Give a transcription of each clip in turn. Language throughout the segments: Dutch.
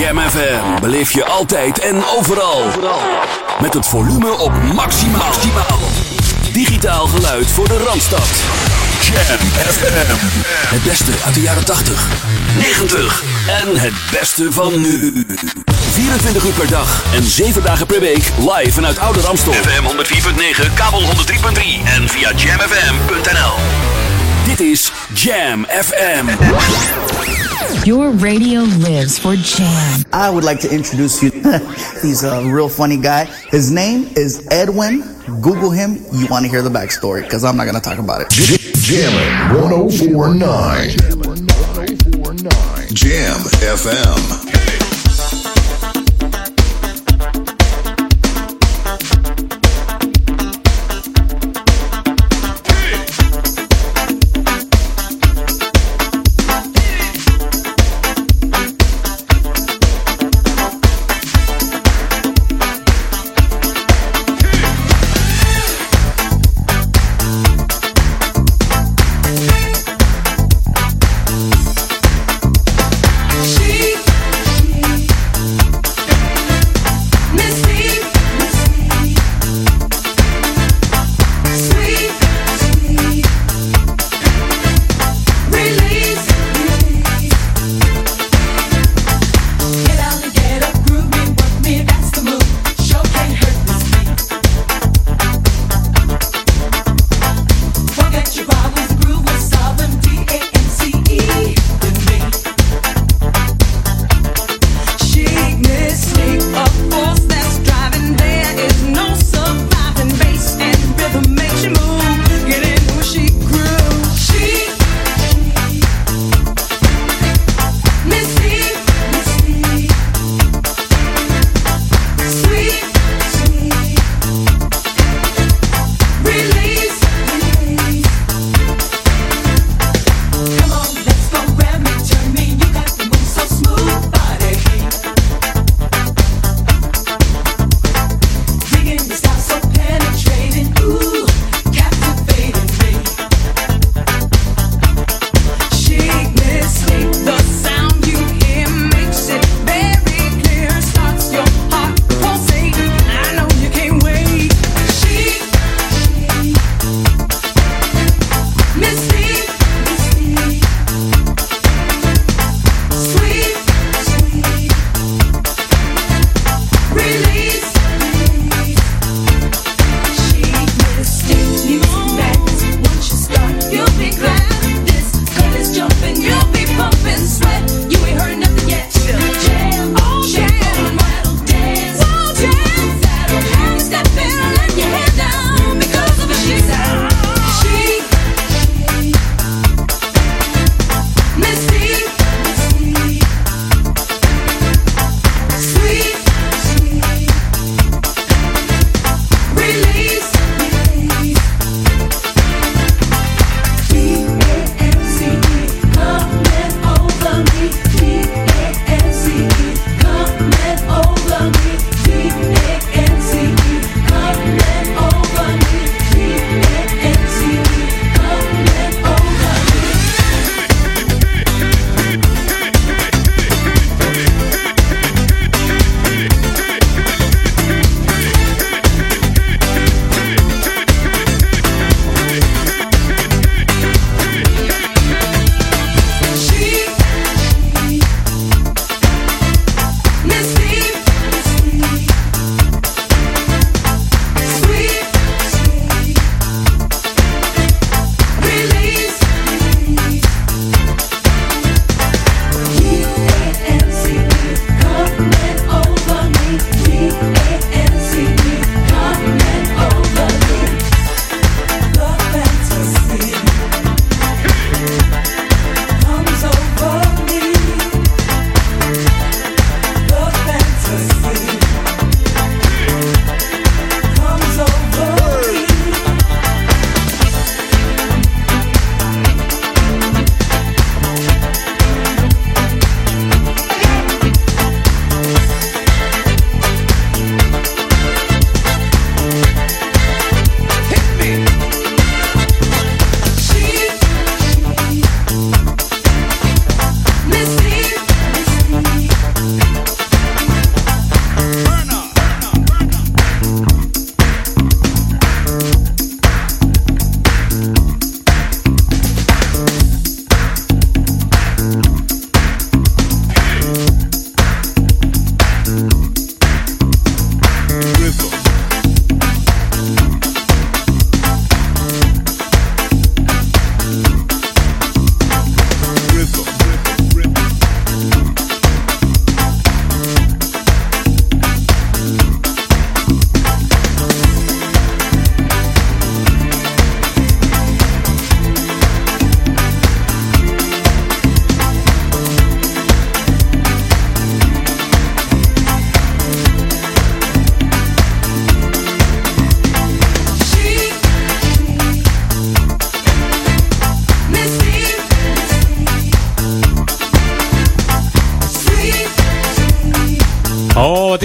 Jam FM beleef je altijd en overal. Met het volume op maximaal. Digitaal geluid voor de Randstad. Jam FM. Het beste uit de jaren 80, 90 en het beste van nu. 24 uur per dag en 7 dagen per week live vanuit Oude Ramstel. FM 104.9, kabel 103.3 en via jamfm.nl. Dit is Jam FM. Your radio lives for Jam. I would like to introduce you. He's a real funny guy. His name is Edwin. Google him. You want to hear the backstory because I'm not going to talk about it. Jammin' 1049. Jam FM.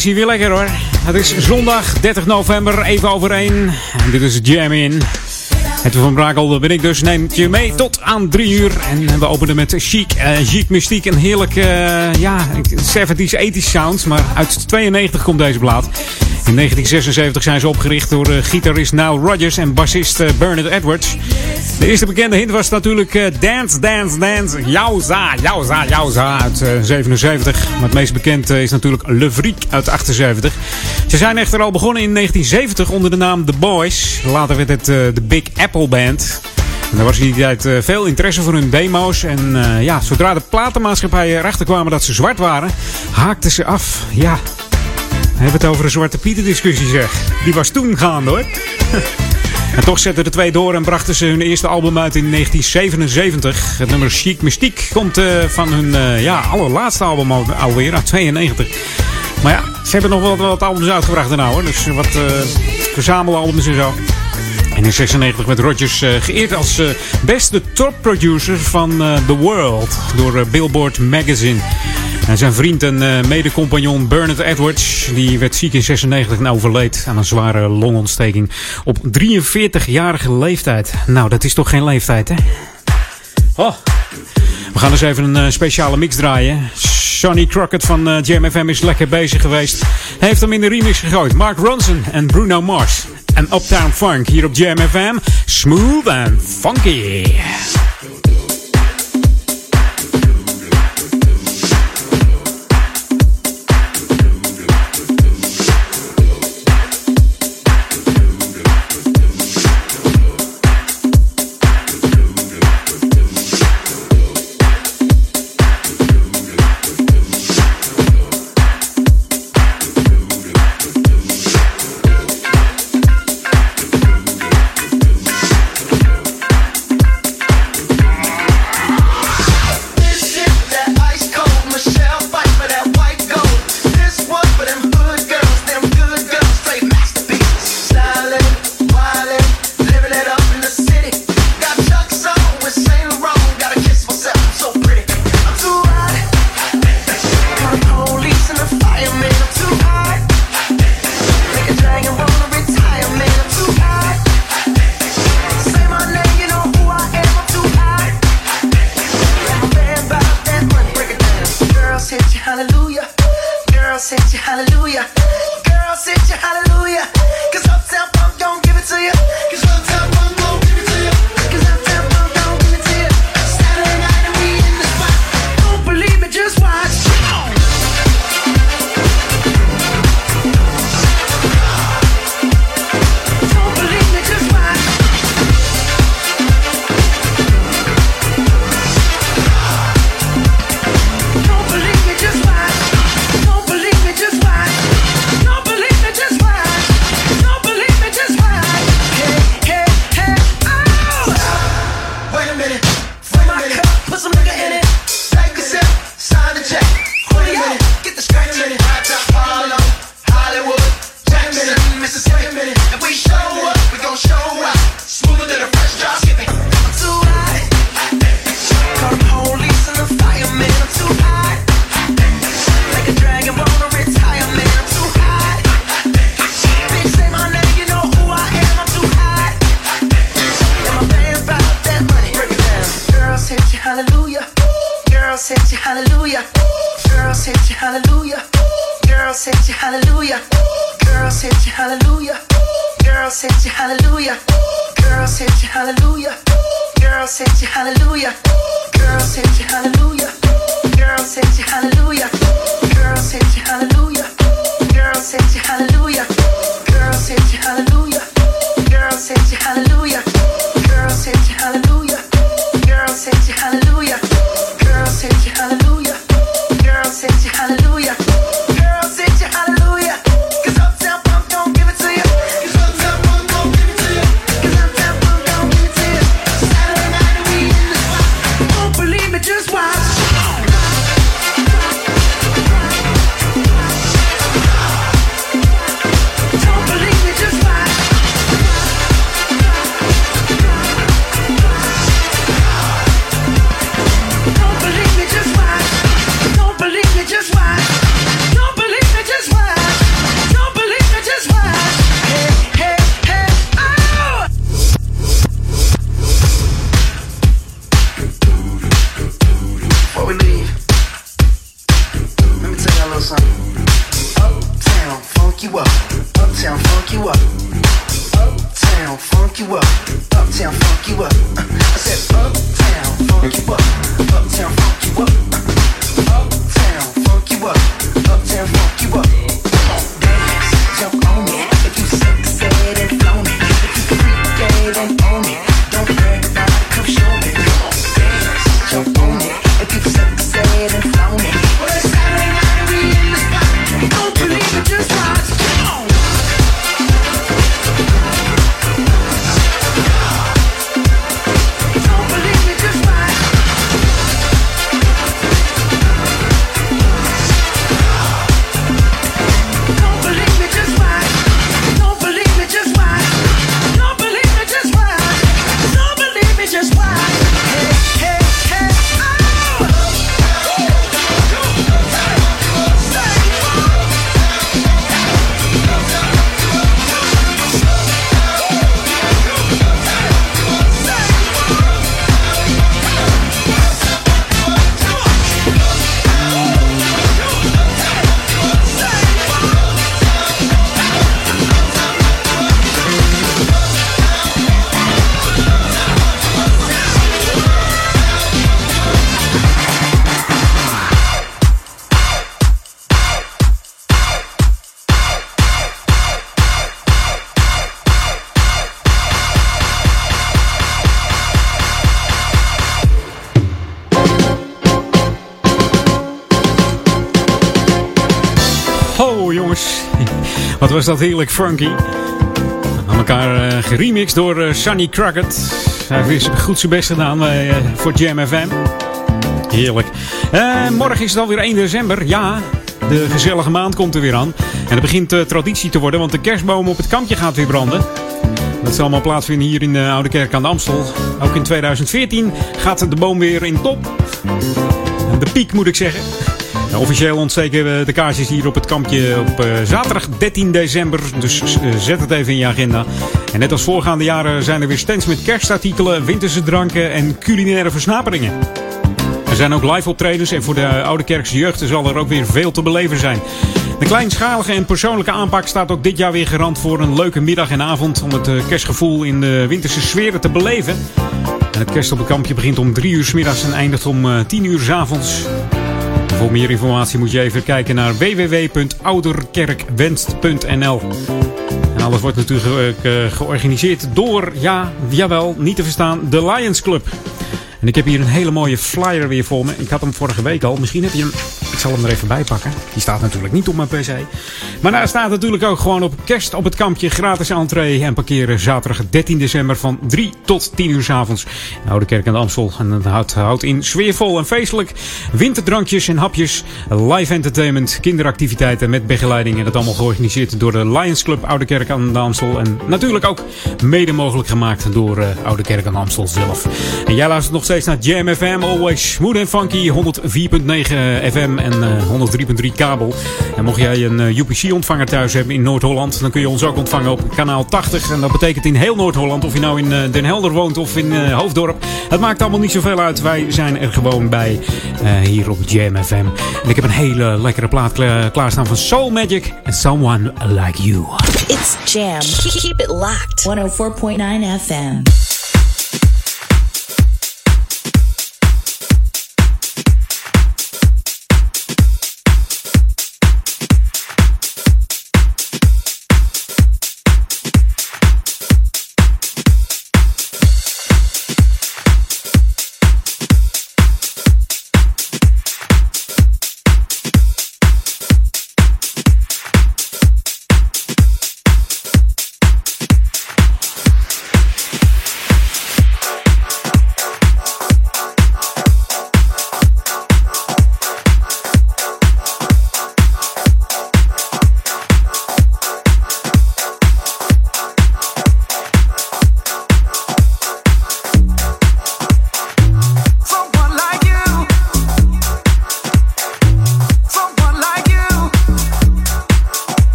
Is hier weer lekker hoor. Het is zondag 30 november, even over. En dit is Jam In. Het van Brakel ben ik dus. Neemt je mee tot aan 3 uur. En we openen met Chic. Uh, Chic Mystiek. Een heerlijk, uh, ja, 70s, 80s sound. Maar uit 92 komt deze plaat. In 1976 zijn ze opgericht door uh, gitarist Nile Rodgers en bassist Bernard Edwards. De eerste bekende hint was natuurlijk Dance, Dance, Dance. Jauza, Jauza, Jauza uit 77. Maar het meest bekend is natuurlijk Le Freak uit 78. Ze zijn echter al begonnen in 1970 onder de naam The Boys. Later werd het de Big Apple Band. En er was in die tijd veel interesse voor hun demo's. En ja, zodra de platenmaatschappijen erachter kwamen dat ze zwart waren, haakten ze af. Ja, we hebben het over een Zwarte Pieter discussie zeg. Die was toen gaande hoor. En toch zetten de twee door en brachten ze hun eerste album uit in 1977. Het nummer Chic Mystiek komt uh, van hun uh, ja, allerlaatste album al, alweer, uit 92. Maar ja, ze hebben nog wel wat albums uitgebracht daarna hoor. Dus wat uh, verzamelalbums en zo. In 96 werd Rodgers geëerd als beste top producer van The World door Billboard Magazine. Zijn vriend en uh, mede-compagnon Bernard Edwards, die werd ziek in 96 en overleed aan een zware longontsteking op 43-jarige leeftijd. Nou, dat is toch geen leeftijd, hè? Oh. We gaan dus even een uh, speciale mix draaien. Sonny Crockett van uh, Jam FM is lekker bezig geweest. Hij heeft hem in de remix gegooid. Mark Ronson en Bruno Mars. En Uptown Funk hier op Jam FM. Smooth and funky. Dat heerlijk funky. Aan elkaar uh, geremixed door uh, Sonny Crockett. Hij heeft goed zijn best gedaan uh, voor Jam FM. Heerlijk. morgen is het alweer 1 december. Ja, de gezellige maand komt er weer aan. En het begint traditie te worden, want de kerstboom op het kampje gaat weer branden. Dat zal allemaal plaatsvinden hier in de Oude Kerk aan de Amstel. Ook in 2014 gaat de boom weer in top. De piek moet ik zeggen. Nou, officieel ontsteken we de kaarsjes hier op het kampje op uh, zaterdag 13 december. Dus uh, zet het even in je agenda. En net als voorgaande jaren zijn er weer stands met kerstartikelen, winterse dranken en culinaire versnaperingen. Er zijn ook live optredens en voor de Oude Kerkse jeugd zal er ook weer veel te beleven zijn. De kleinschalige en persoonlijke aanpak staat ook dit jaar weer garant voor een leuke middag en avond om het uh, kerstgevoel in de winterse sferen te beleven. En het kerst op het kampje begint om 3 uur s middags en eindigt om 10 uur s avonds. Voor meer informatie moet je even kijken naar www.ouderkerkwenst.nl. En alles wordt natuurlijk uh, georganiseerd door, ja, jawel, niet te verstaan, de Lions Club. En ik heb hier een hele mooie flyer weer voor me. Ik had hem vorige week al. Misschien heb je hem. Ik zal hem er even bij pakken. Die staat natuurlijk niet op mijn pc. Maar daar staat natuurlijk ook gewoon op kerst op het kampje. Gratis entree en parkeren zaterdag 13 december van 3 tot 10 uur s avonds. Oude Kerk en de Amstel. En dat houdt, in sfeervol en feestelijk. Winterdrankjes en hapjes. Live entertainment. Kinderactiviteiten met begeleiding. En dat allemaal georganiseerd door de Lions Club Oude Kerk aan de Amstel. En natuurlijk ook mede mogelijk gemaakt door uh, Oude Kerk aan de Amstel zelf. En jij luistert nog steeds naar Jam FM. Always smooth en funky. 104.9 FM en uh, 103.3 kabel. En mocht jij een uh, UPC-ontvanger thuis hebben in Noord-Holland, dan kun je ons ook ontvangen op kanaal 80. En dat betekent in heel Noord-Holland, of je nou in uh, Den Helder woont of in uh, Hoofddorp. Het maakt allemaal niet zoveel uit. Wij zijn er gewoon bij hier op Jam FM. En ik heb een hele lekkere plaat kla klaarstaan van Soul Magic and Someone Like You. It's Jam. Keep it locked. 104.9 FM.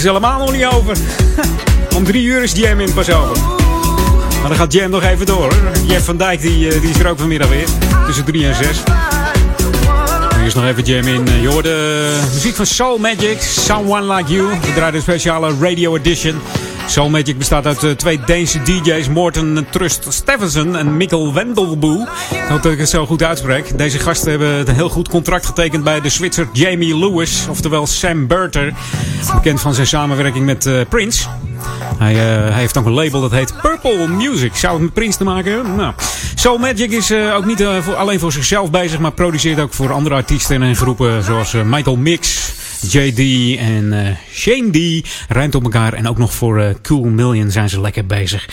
Is helemaal nog niet over. Om drie uur is Jam in pas over. Maar dan gaat Jam nog even door. Jeff van Dijk die, eh, die is er ook vanmiddag weer. Tussen drie en zes. Hier is nog even Jam in. Je hoort de muziek van Soul Magic, Someone Like You. We draaien een speciale radio edition. Soul Magic bestaat uit uh, twee Deense DJ's, Morten Trust Steffensen en Mikkel Wendelboe. Ik hoop dat ik het zo goed uitspreek. Deze gasten hebben een heel goed contract getekend bij de Zwitser Jamie Lewis, oftewel Sam Burter. Bekend van zijn samenwerking met uh, Prince. Hij, uh, hij, heeft ook een label dat heet Purple Music. Zou het met Prince te maken hebben? Nou. Soul Magic is ook niet alleen voor zichzelf bezig, maar produceert ook voor andere artiesten en groepen zoals Michael Mix, JD en uh, Shane D. Ruimt op elkaar. En ook nog voor uh, Cool Million zijn ze lekker bezig.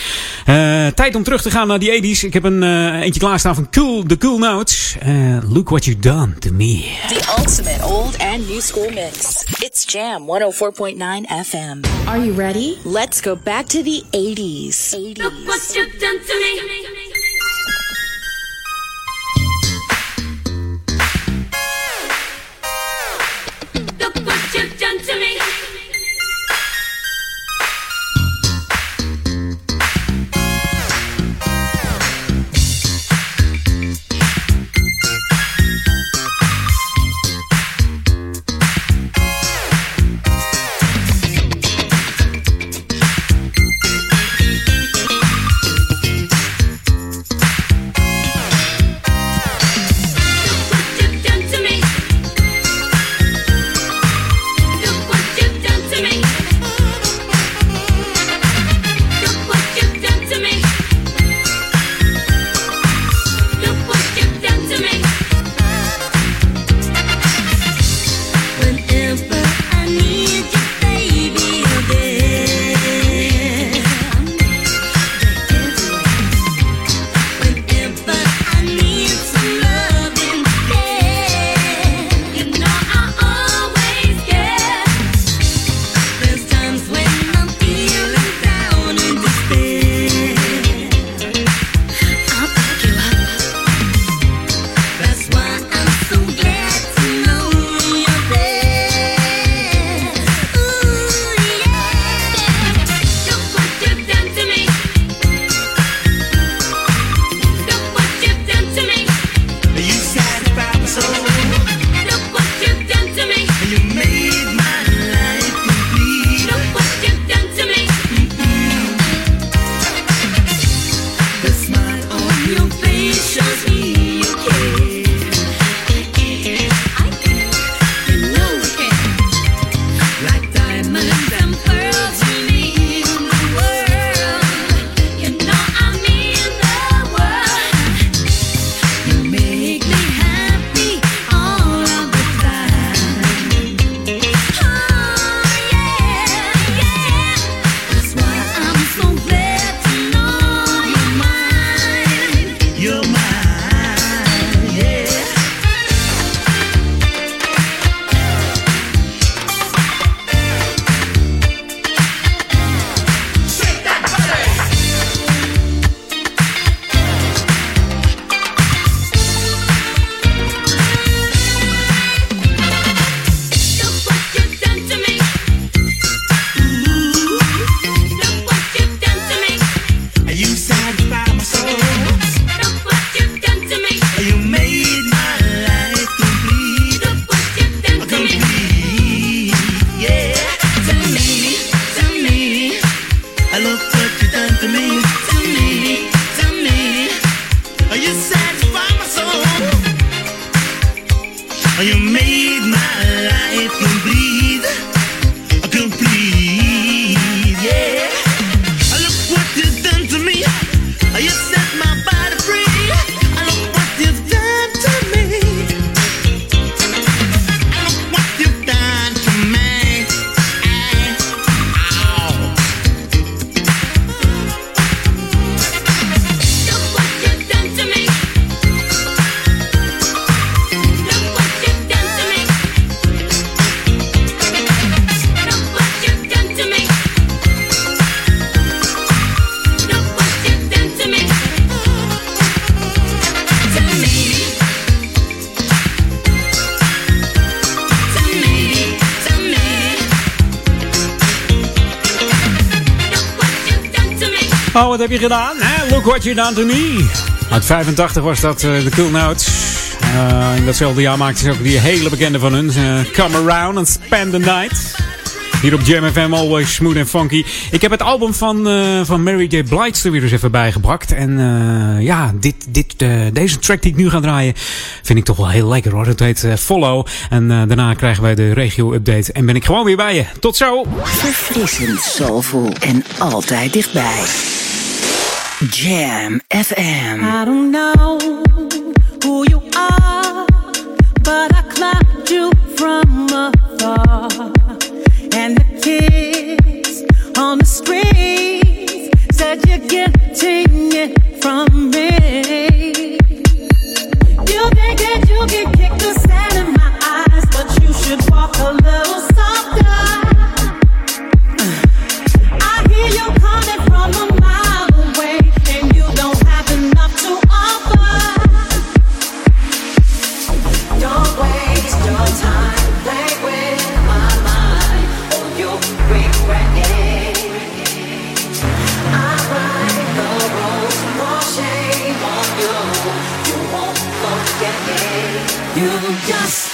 Uh, tijd om terug te gaan naar die 80s. Ik heb een eentje klaarstaan van Cool, The Cool Notes. look what you've done to me. The ultimate old and new school mix. It's Jam 104.9 FM. Are you ready? Let's go back to the 80s. 80s. Look what you've done to me. Oh, wat heb je gedaan? Look what you done to me. Uit 85 was dat uh, de Cool Notes. Uh, in datzelfde jaar maakten ze ook die hele bekende van hun. Uh, Come Around and Spend the Night. Hier op Jam FM, always smooth and funky. Ik heb het album van, uh, van Mary J. Blige er weer eens even bijgebracht. En uh, ja, dit, dit, uh, deze track die ik nu ga draaien, vind ik toch wel heel lekker hoor. Het heet Follow. En daarna krijgen wij de regio-update. En ben ik gewoon weer bij je. Tot zo! Verfrissend, soulful en altijd dichtbij. Jam FM. I don't know who you are, but I clapped you from afar. And the kids on the streets said you're getting it from me. You think that you can kick the sand in my eyes, but you should walk a little You just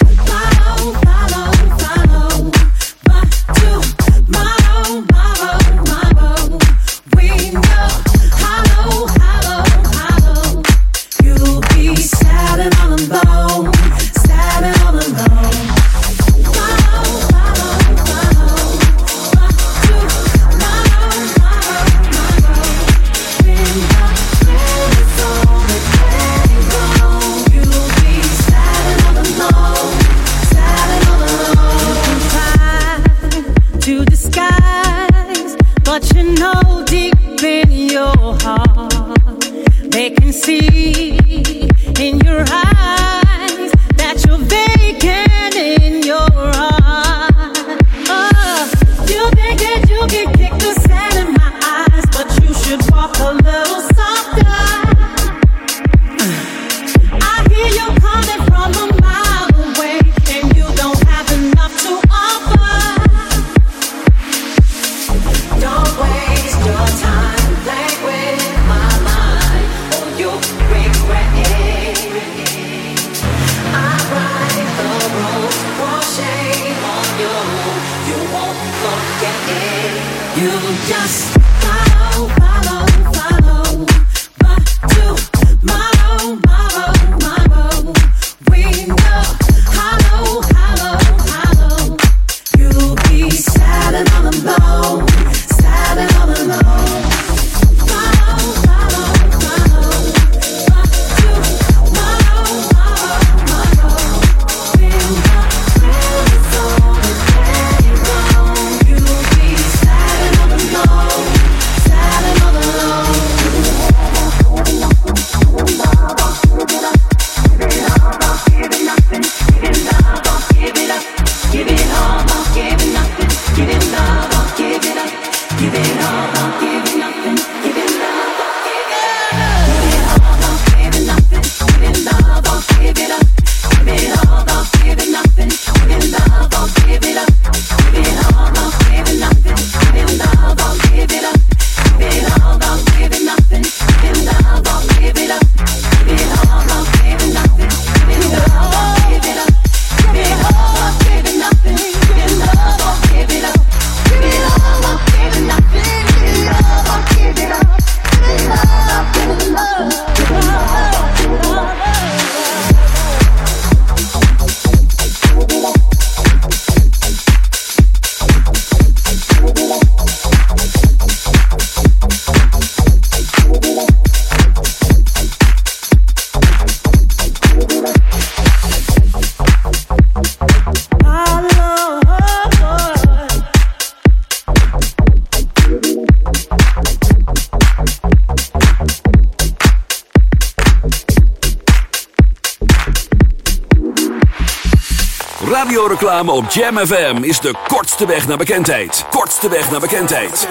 reclame op Jam FM is de kortste weg naar bekendheid. Kortste weg naar bekendheid.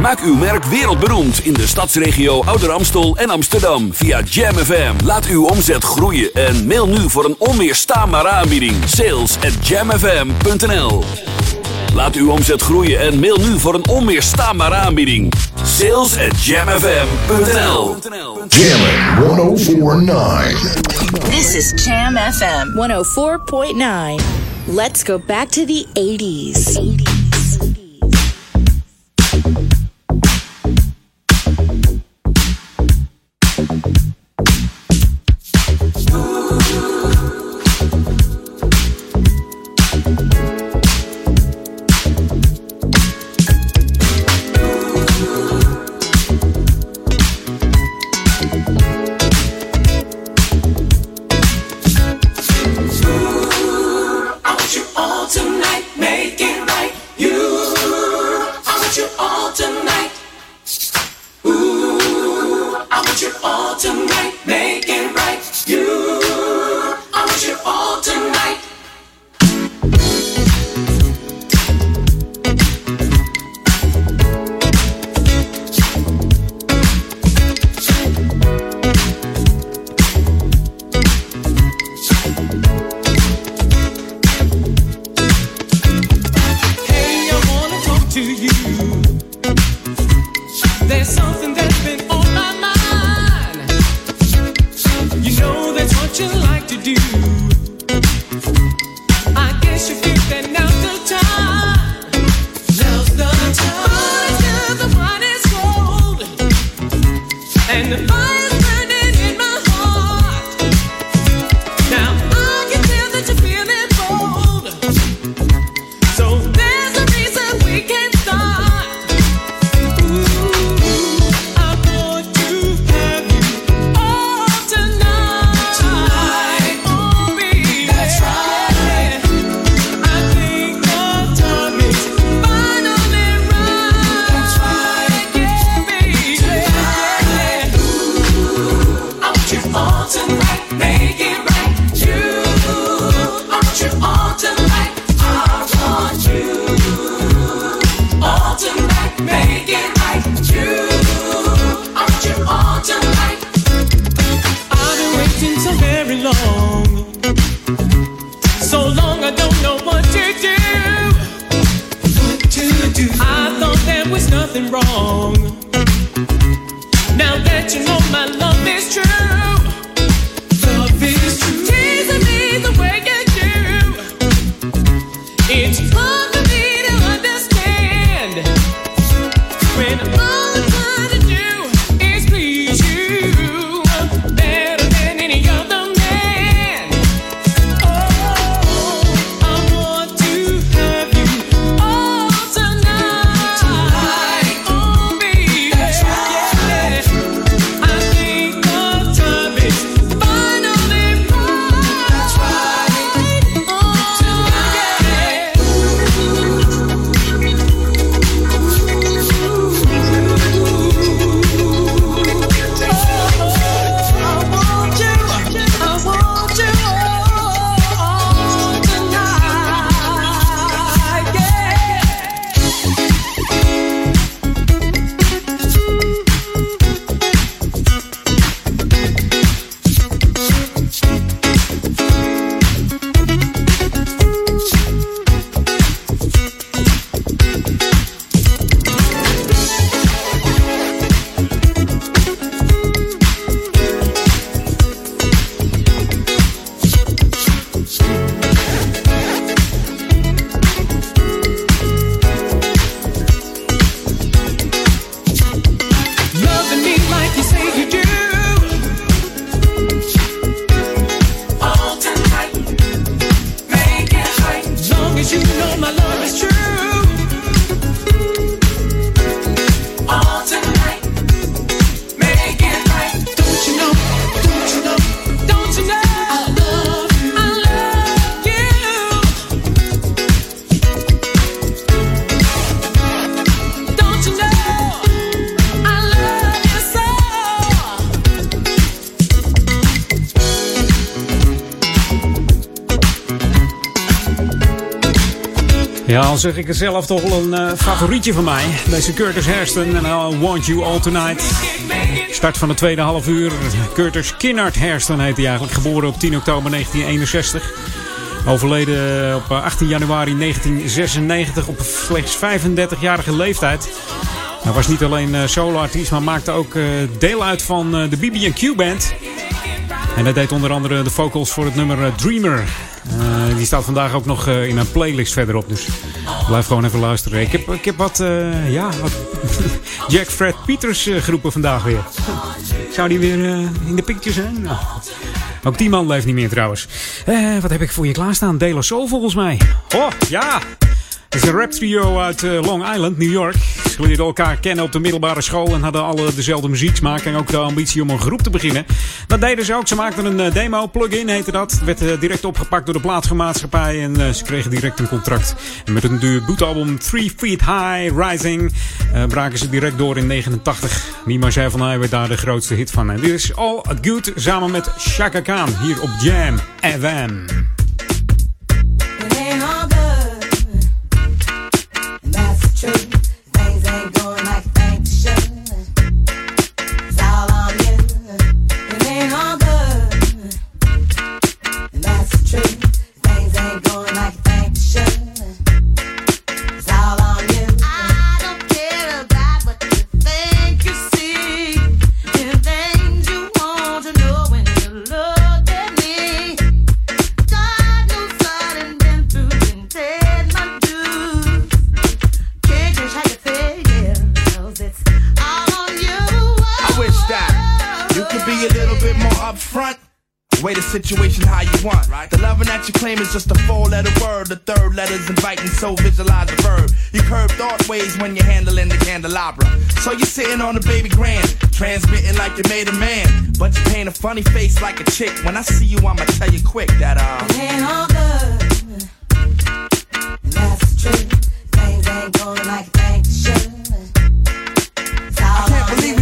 Maak uw merk wereldberoemd in de stadsregio Ouder Amstel en Amsterdam via Jam FM. Laat uw omzet groeien en mail nu voor een onweerstaanbare aanbieding. Sales at jamfm.nl Laat uw omzet groeien en mail nu voor een onweerstaanbare aanbieding. Sales at jamfm.nl Jammer 1049 This is Jam FM 104.9. Let's go back to the 80s. zeg ik zelf toch wel een eh, favorietje van mij. Deze Curtis Hairston en I Want You All Tonight. Start van de tweede half uur. Curtis Kinnard Hairston heet hij eigenlijk. Geboren op 10 oktober 1961. Overleden op eh, 18 januari 1996 op slechts 35-jarige leeftijd. Hij was niet alleen eh, soloartiest, maar maakte ook deel uit van de BB&Q band. En hij deed onder andere de vocals voor het nummer Dreamer. Eh, die staat vandaag ook nog eh, in mijn playlist verderop. Dus blijf gewoon even luisteren. Ik heb, ik heb wat, eh, ja, Jack Fred Peters groepen vandaag weer. Zou die weer in de picture zijn? Nou, ook die man leeft niet meer trouwens. Wat heb ik voor je klaarstaan? De La Soul volgens mij. Oh, ja! Het is een rap trio uit eh, Long Island, New York. Ze leerden elkaar kennen op de middelbare school en hadden alle dezelfde muzieksmaak en ook de ambitie om een groep te beginnen. Dat deden ze ook. Ze maakten een eh, demo, plug-in heette dat. Werd eh, direct opgepakt door de plaatgemaatschappij en ze kregen direct een contract. En met hun debuutalbum Three Feet High Rising braken ze direct door in 89. Nima zei van hij werd daar de grootste hit van. En dit is All Good samen met Shaka Khan hier op Jam FM. So visualize the verb. You curve thought ways when you're handling the candelabra. So you're sitting on the baby grand, transmitting like you made a man. But you paint a funny face like a chick. When I see you, I'ma tell you quick that, uh. It ain't all good. And that's the truth. Things ain't going like they should. I can't believe you.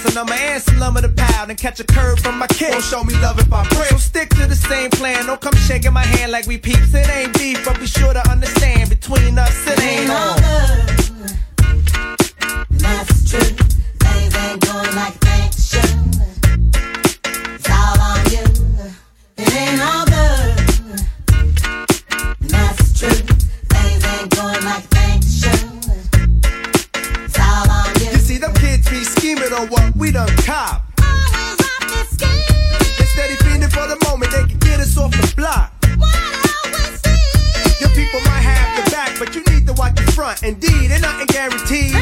number and some lumber to pound and catch a curve from my kid. Won't show me love if I break. So stick to the same plan. Don't come shaking my hand like we peeps. It ain't beef, but be sure to understand between us it It ain't ain't on. that's the truth. Things ain't going like they should. It's all on you. It ain't all be on what we done cop. Instead of feeding for the moment, they can get us off the block. What. Your people might have your back, but you need to watch your front. Indeed, ain't nothing guaranteed.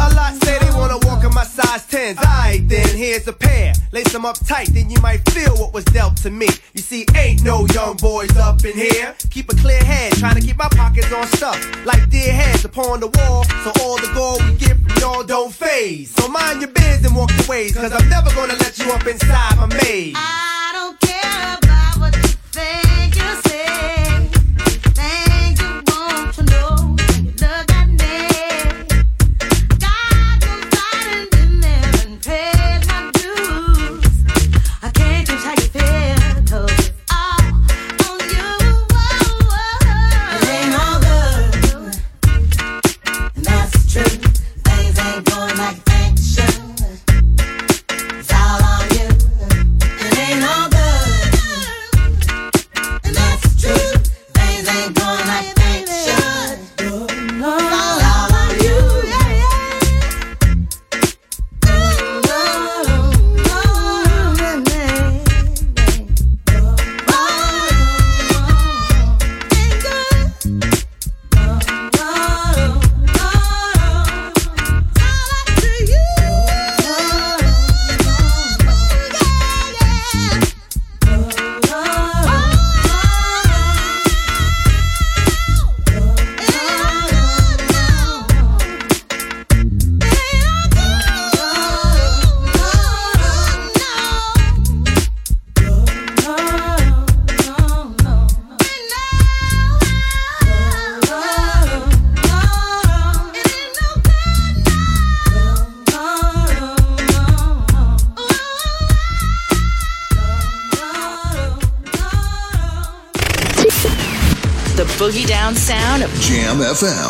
A lot say they wanna walk in my size 10s. Alright then, here's a pair. Lace them up tight, then you might feel what was dealt to me. You see, ain't no young boys up in here. Keep a clear head, trying to keep my pockets on stuff. Like dear heads upon the wall, so all the gold we get from y'all don't phase. So mind your biz and walk your ways, cause I'm never gonna let you up inside my maze. I don't care about what you think FM.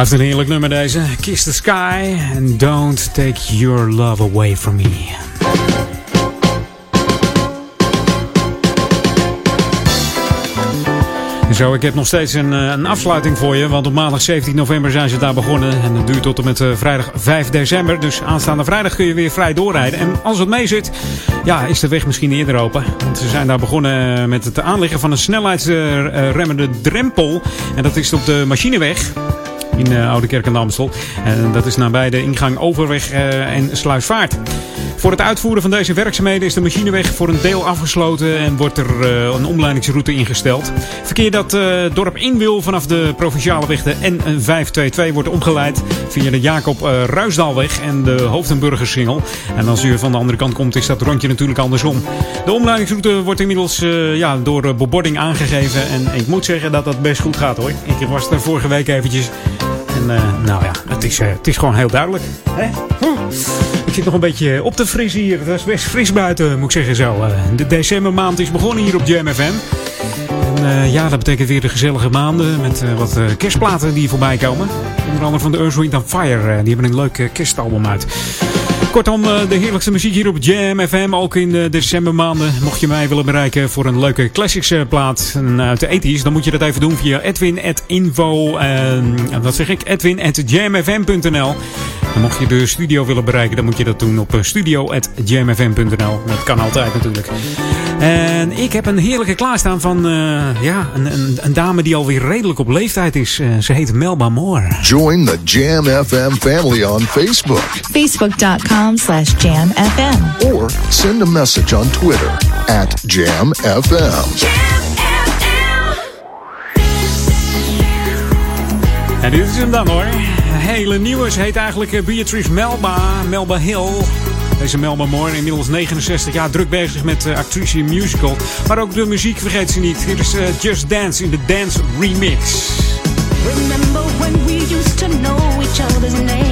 Blijft een heerlijk nummer deze. Kiss the Sky and Don't Take Your Love Away From Me. Zo, ik heb nog steeds een, eh, een afsluiting voor je. Want op maandag 17 november zijn ze daar begonnen. En dat duurt tot en met eh, vrijdag 5 december. Dus aanstaande vrijdag kun je weer vrij doorrijden. En als het mee zit, ja, is de weg misschien eerder open. Want ze zijn daar begonnen eh, met het aanleggen van een snelheidsremmende drempel. En dat is op de machineweg in eh, Oude Kerk aan de Amstel. En dat is nabij de ingang Overweg eh, en Sluisvaart. Voor het uitvoeren van deze werkzaamheden is de machineweg voor een deel afgesloten en wordt er eh, een omleidingsroute ingesteld. Verkeer dat dorp in wil vanaf de provinciale weg de N522 wordt omgeleid via de Jacob Ruisdaalweg en de Hoofdenburgersingel. En als u van de andere kant komt is dat rondje natuurlijk andersom. De omleidingsroute wordt inmiddels ja, door bebording aangegeven en ik moet zeggen dat dat best goed gaat hoor. Ik was er vorige week eventjes eh, nou ja, het is, eh, het is gewoon heel duidelijk. Hè? Hm. Ik zit nog een beetje op te frissen hier. Het is best fris buiten, moet ik zeggen zo. Eh, De decembermaand is begonnen hier op Jam FM. En ja, dat betekent weer de gezellige maanden met wat kerstplaten die voorbij komen. Onder andere van de Earth, Wind Fire. Die hebben een leuk kerstalbum uit. Kortom, eh, de heerlijkste muziek hier op Jam FM. Ook in de decembermaanden. Mocht je mij willen bereiken voor een leuke classics eh, plaat en uit de 80s, dan moet je dat even doen via edwin.info. en wat zeg ik? Edwin.jamfm.nl. En mocht je de studio willen bereiken, dan moet je dat doen op eh, studio.jamfm.nl. Dat kan altijd natuurlijk. En ik heb een heerlijke klaarstaan van eh, ja, een, een, een dame die alweer redelijk op leeftijd is. Eh, ze heet Melba Moore. Join the Jam FM family on Facebook Facebook.com slash jamfm. or send a message on Twitter at Jam FM. En dit is hem dan hoor. Een hele nieuwe. Ze heet eigenlijk eh, Beatrice Melba. Melba Hill. Deze Melba Moore, inmiddels 69 jaar, druk bezig met uh, actrice in musical. Maar ook de muziek vergeet ze niet. Hier is eh, Just Dance in de Dance Remix. Remember when we used to know each other's names?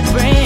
Could bring.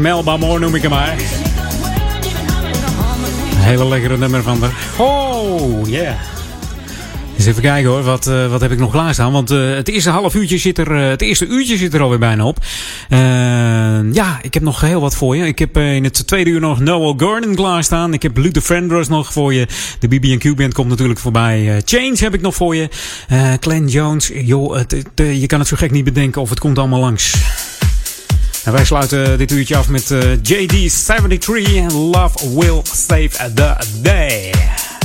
Melba Moore noem ik hem maar. Hele lekkere nummer van haar. Oh, yeah. Eens even kijken hoor, wat, eh, wat heb ik nog klaarstaan? Want eh, het eerste half uurtje zit er, eh, het eerste uurtje zit er alweer bijna op. Ja, ik heb nog heel wat voor je. Ik heb in het tweede uur nog Noel Gordon klaarstaan. Ik heb Luther Vandross nog voor je. De BB&Q band komt natuurlijk voorbij. Change heb ik nog voor je. Glenn Jones, joh, je kan het zo gek niet bedenken of het komt allemaal langs. En wij sluiten dit uurtje af met eh, JD73 en Love Will Save the Day.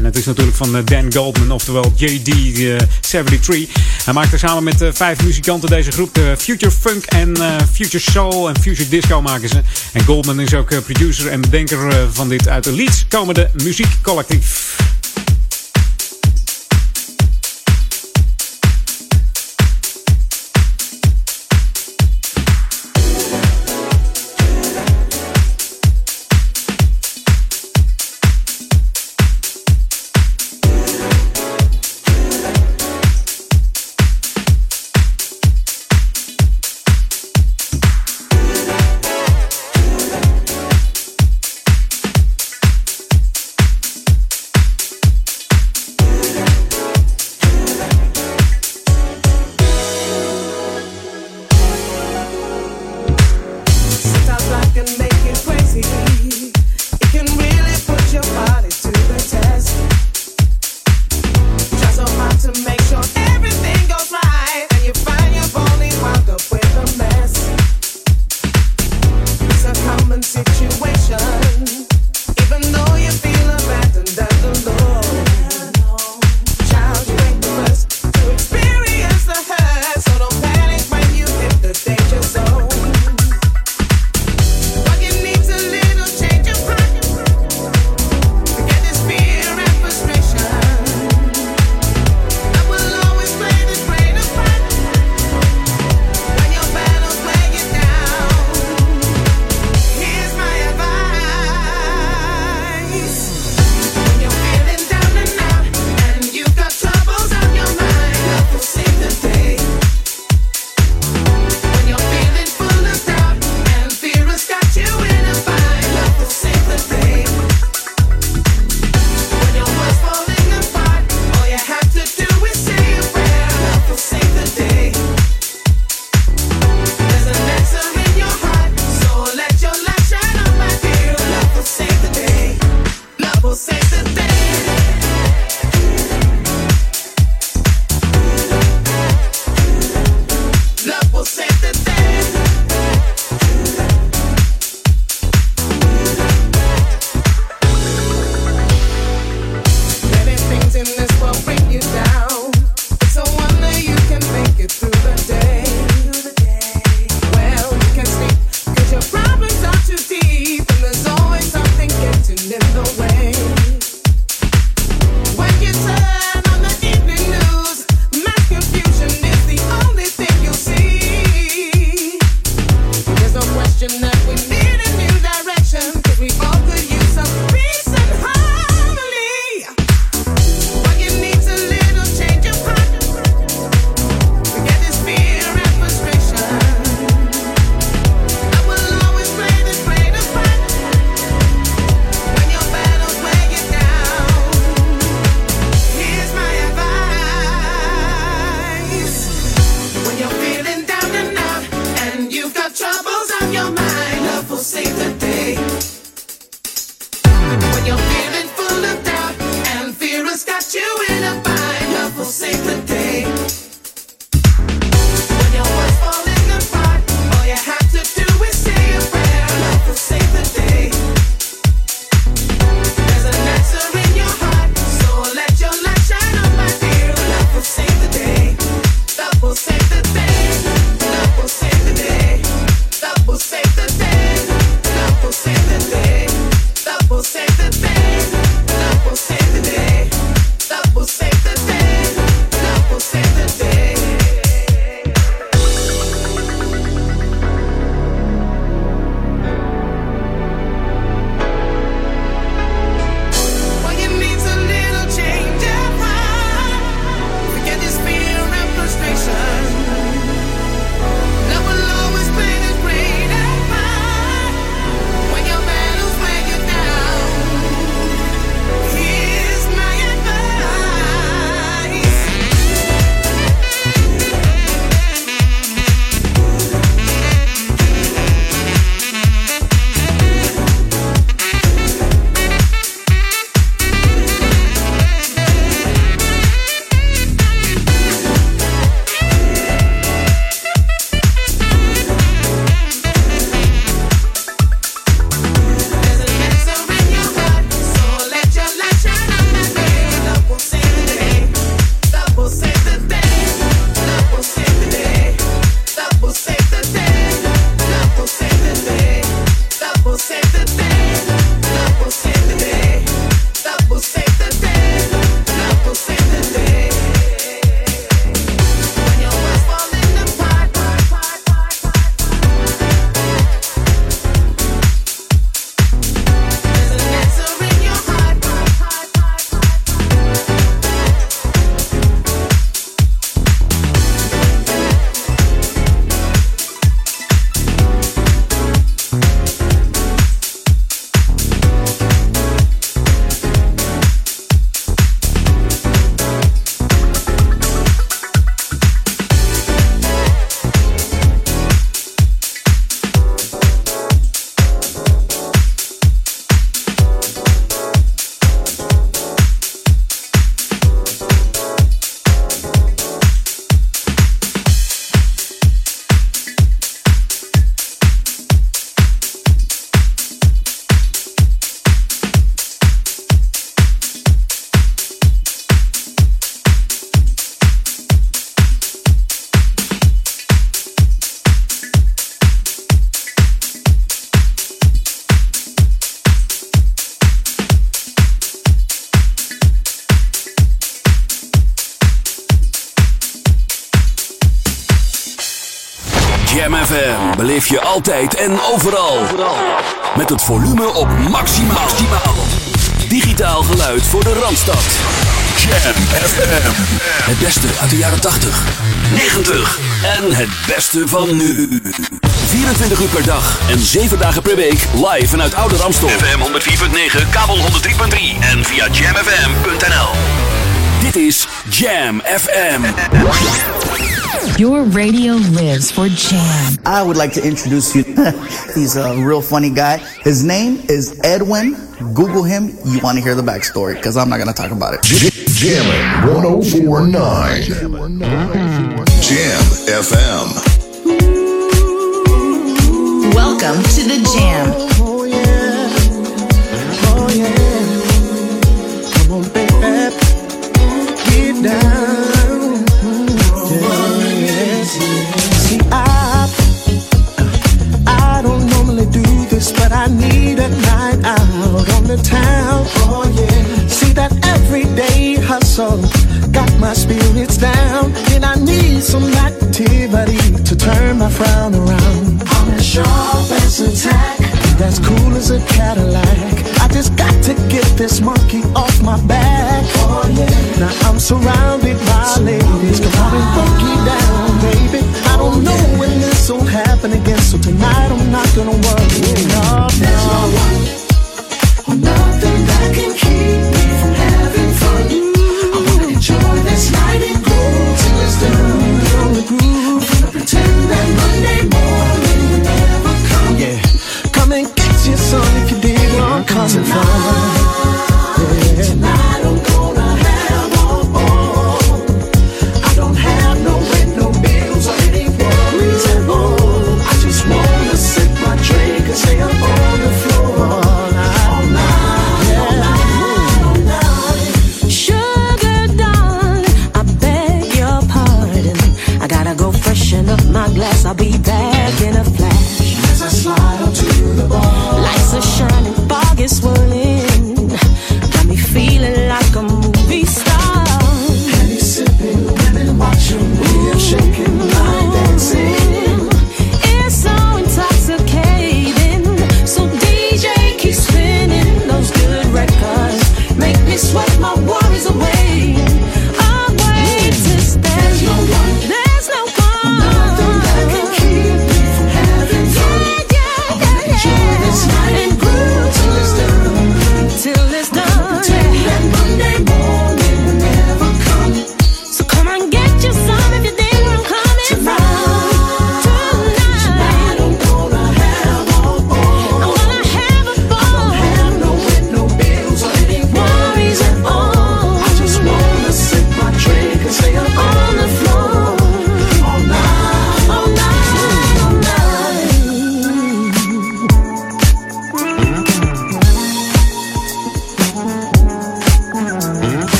En het is natuurlijk van eh, Dan Goldman, oftewel JD73. Hij maakte samen met eh, vijf muzikanten deze groep. de Future Funk en eh, Future Soul en Future Disco maken ze. En Goldman is ook eh, producer en bedenker eh, van dit uit de Leeds komende muziekcollectief. Je altijd en overal. Met het volume op maximaal. Digitaal geluid voor de Randstad. Jam FM. Het beste uit de jaren 80, 90 en het beste van nu. 24 uur per dag en 7 dagen per week live vanuit Oude Ramstel. FM 104.9, kabel 103.3 en via jamfm.nl. Dit is Jam FM. Your radio lives for Jam. I would like to introduce you. He's a real funny guy. His name is Edwin. Google him. You want to hear the backstory because I'm not going to talk about it. Jammin' 1049. Jam FM. Welcome to the Jam. Oh, yeah. Oh yeah. Come on, baby, get down. Oh yeah. See that everyday hustle got my spirits down, and I need some activity to turn my frown around. I'm as sharp as a tack, that's cool as a Cadillac. I just got to get this monkey off my back. Oh yeah. Now I'm surrounded by ladies. Come on and funky down, baby. I don't know when this will happen again, so tonight I'm not gonna worry. No, There's no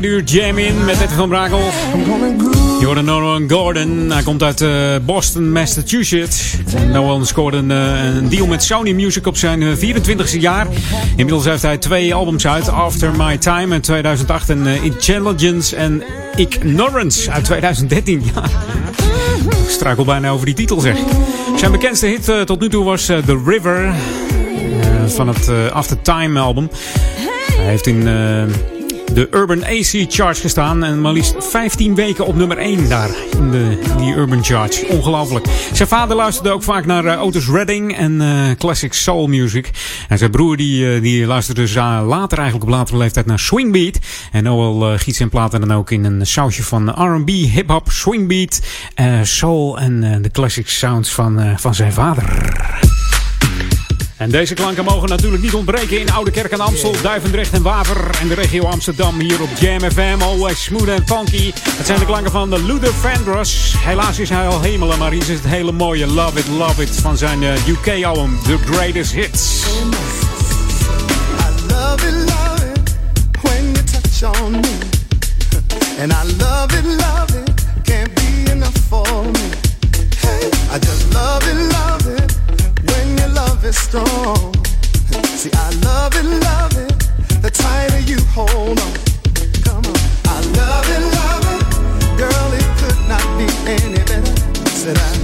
Tweede uur Jam in met Edwin van Brakel. Jordan Nolan Gordon. Hij komt uit eh, Boston, Massachusetts. Nolan scoorde een, eh, een deal met Sony Music op zijn eh, 24e jaar. Inmiddels heeft hij twee albums uit. After My Time in 2008 en eh, Intelligence en Ignorance uit 2013. Ja. Ik struikel bijna over die titel zeg. Zijn bekendste hit eh, tot nu toe was eh, The River. eh, van het eh, After Time album. Hij heeft in eh, de Urban AC Charts gestaan. En maar liefst 15 weken op nummer 1 daar in, de, die Urban Charts. Ongelooflijk. Zijn vader luisterde ook vaak naar uh, Otis Redding en uh, classic soul music. En zijn broer die, uh, die luisterde dus later eigenlijk op latere leeftijd naar swingbeat. En Noel giet zijn platen dan ook in een sausje van R&B, hip-hop, swingbeat, soul en de classic sounds van, van zijn vader. En deze klanken mogen natuurlijk niet ontbreken in Oude Kerk en Amstel, Duivendrecht en Waver en de regio Amsterdam hier op Jam FM. Always smooth and funky. Het zijn de klanken van de Luther Vandross. Helaas is hij al hemelen, maar hier is het hele mooie Love It, Love It van zijn UK-album The Greatest Hits. I love it, love it when you touch on me. And I love it, love it, can't be enough for me. Hey, I just love it, love it. Is strong. See, I love it, love it. The tighter you hold on. Come on. I love it, love it. Girl, it could not be any better. Said I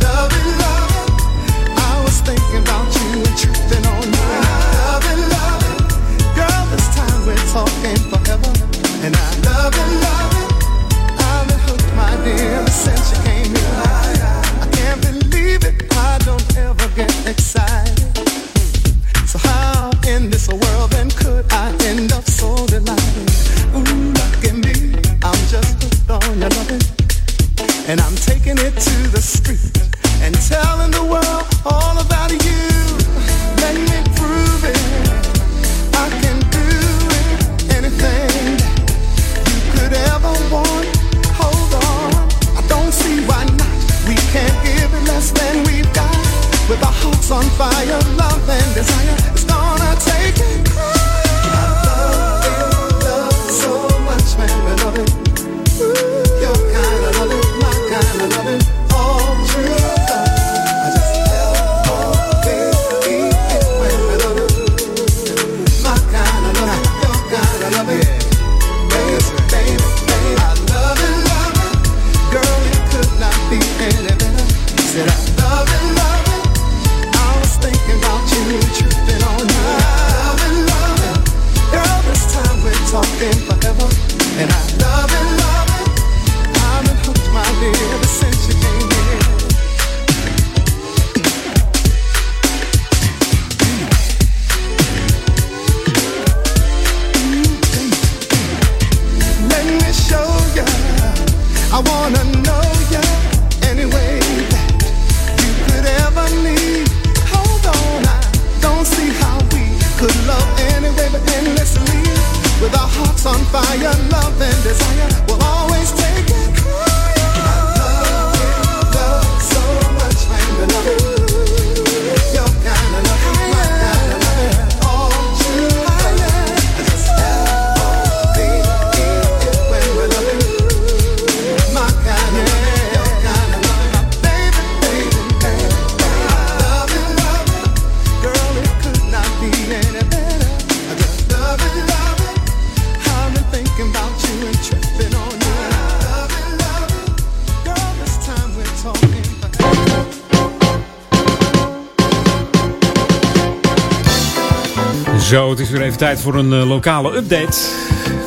Even tijd voor een uh, lokale update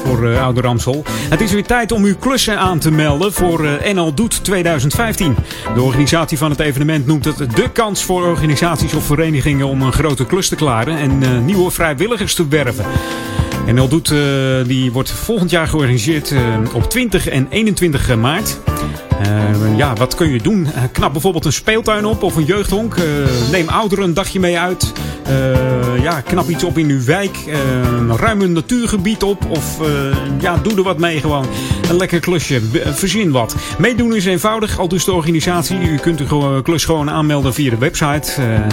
voor uh, Oude Ramsel. Het is weer tijd om uw klussen aan te melden voor uh, NL Doet 2015. De organisatie van het evenement noemt het de kans voor organisaties of verenigingen om een grote klus te klaren en nieuwe vrijwilligers te werven. NL Doet die wordt volgend jaar georganiseerd op 20 en 21 maart. Ja, wat kun je doen? Knap bijvoorbeeld een speeltuin op of een jeugdhonk. Neem ouderen een dagje mee uit. Ja, knap iets op in uw wijk. ruim een natuurgebied op. Of ja, doe er wat mee gewoon. Een lekker klusje. Verzin wat. Meedoen is eenvoudig. Al dus de organisatie. U kunt uw klus gewoon aanmelden via de website.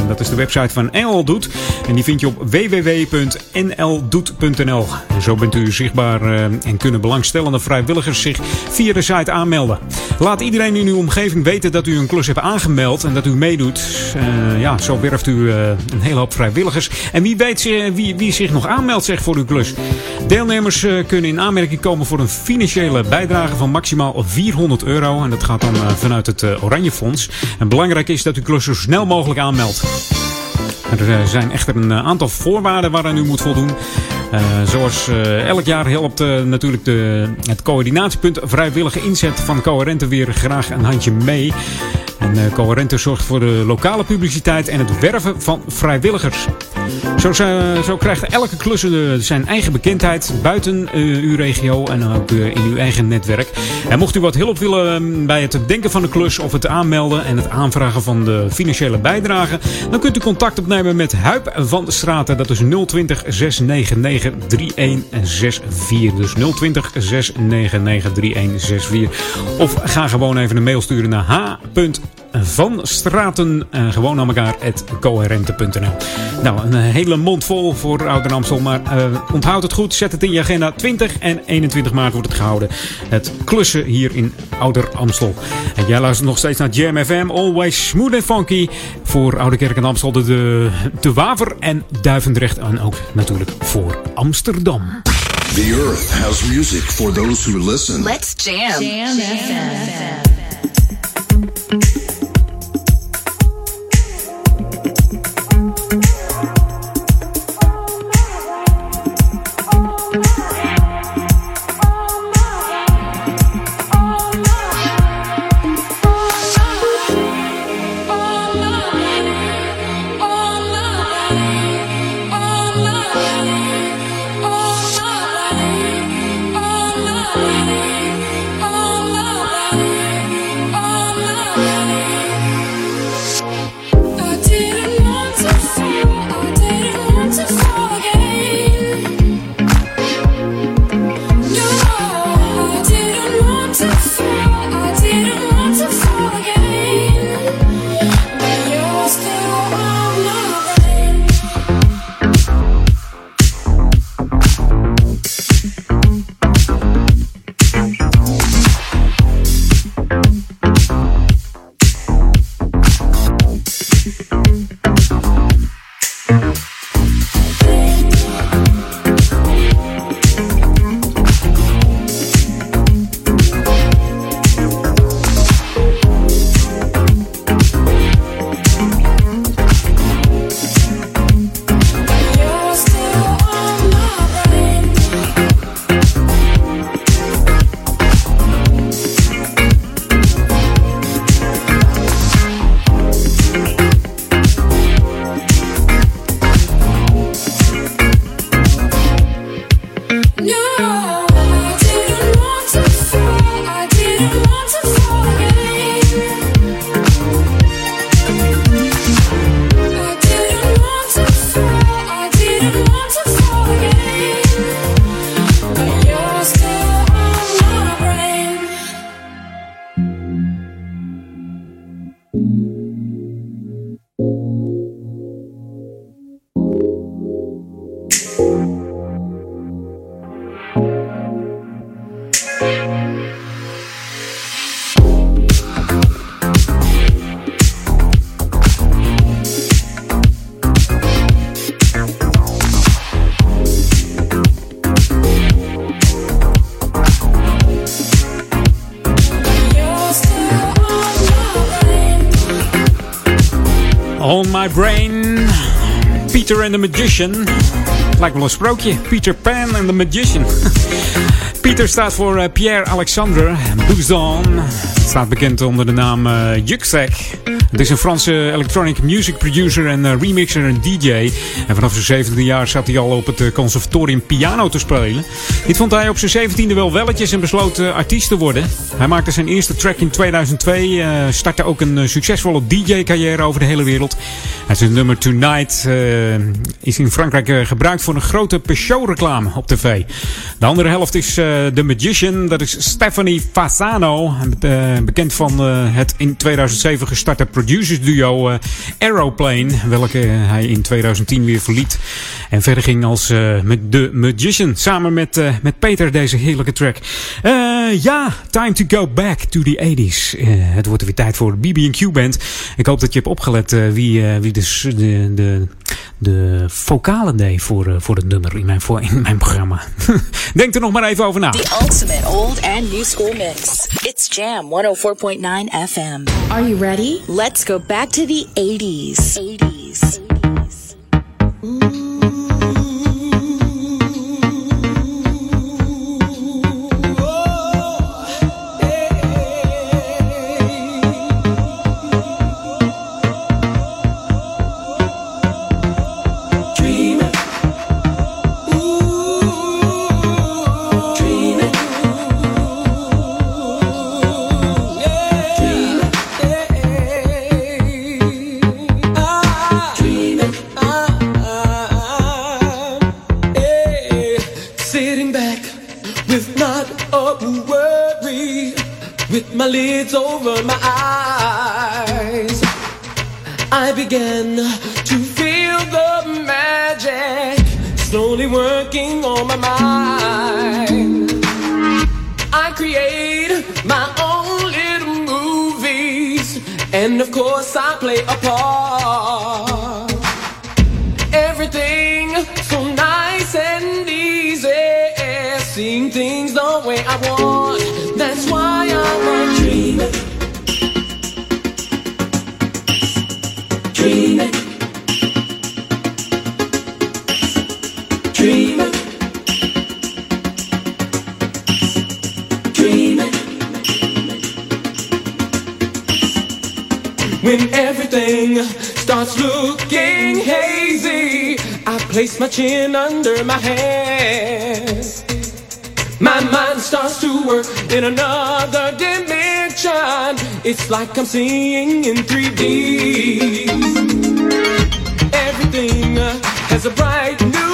dat is de website van NL Doet. En die vind je op www.nldoet.nl. Zo bent u zichtbaar en kunnen belangstellende vrijwilligers zich via de site aanmelden. Laat iedereen in uw omgeving weten dat u een klus hebt aangemeld en dat u meedoet. Uh, ja, zo werft u uh, een hele hoop vrijwilligers. En wie weet uh, wie, wie zich nog aanmeldt zeg, voor uw klus. Deelnemers kunnen in aanmerking komen voor een financiële bijdrage van maximaal 400 euro. En dat gaat dan vanuit het Oranje Fonds. En belangrijk is dat u klus zo snel mogelijk aanmeldt. Er eh, zijn echter een eh, aantal voorwaarden waaraan u moet voldoen. Eh, zoals elk jaar helpt eh, natuurlijk de, het coördinatiepunt vrijwillige inzet van Coherente weer graag een handje mee. En eh, Coherente zorgt voor de lokale publiciteit en het werven van vrijwilligers. Zo, zo- krijgt elke klusser eh, zijn eigen bekendheid buiten eh, uw regio en ook in uw eigen netwerk. En mocht u wat hulp willen eh, bij het denken van de klus of het aanmelden en het aanvragen van de financiële bijdrage, dan kunt u contact opnemen met Huip van Straten. Dat is 020 699 3164. Dus 020 699 3164. Of ga gewoon even een mail sturen naar h van Straten, eh, gewoon aan elkaar, at coherente.nl. Nou, een hele mond vol voor Ouder Amstel, maar eh, onthoud het goed, zet het in je agenda. 20 en 21 maart wordt het gehouden. Het klussen hier in Ouder Amstel. En jij luistert nog steeds naar Jam FM, always smooth and funky. Voor Oude Kerk en Amstel, de, de, de Waver en Duivendrecht. En ook natuurlijk voor Amsterdam. The earth has music for those who listen. Let's jam. Jam FM. I My Brain. Peter and the Magician. Lijkt wel een sprookje. Peter Pan and the Magician. Peter staat voor eh, Pierre Alexandre Bouzon. Staat bekend onder de naam Yuxek. Het is een Franse electronic music producer en eh, remixer en DJ. En vanaf zijn 17e jaar zat hij al op het eh, conservatorium piano te spelen. Dit vond hij op zijn 17e wel welletjes en besloot eh, artiest te worden. Hij maakte zijn eerste track in 2002. eh, startte ook een succesvolle DJ-carrière over de hele wereld. Het is nummer Tonight is in Frankrijk gebruikt voor een grote Peugeot-reclame op tv. De andere helft is The Magician. Dat is Stephanie Fasano. bekend van het in 2007 gestarte producers duo eh, Aeroplane. Welke hij in 2010 weer verliet. En verder ging als eh, met The Magician. Samen met, eh, met Peter deze heerlijke track. Eh, ja, time to go back to the 80s. Eh, het wordt weer tijd voor de BB&Q Band. Ik hoop dat je hebt opgelet eh, wie, eh, wie dus de, de, de vocalen deed voor, eh, voor het nummer in mijn, voor, in mijn programma. Denk er nog maar even over na. The ultimate old and new school mix. It's Jam 104.9 FM. Are you ready? Let's go back to the 80s. 80s. sitting lids over my eyes. I began to feel the magic slowly working on my mind. I create my own little movies, and of course, I play a part. Everything so nice and easy, seeing things the way I want. That's why I'm a When everything starts looking hazy, I place my chin under my hands. My mind starts to work in another dimension. It's like I'm seeing in 3D. Everything has a bright new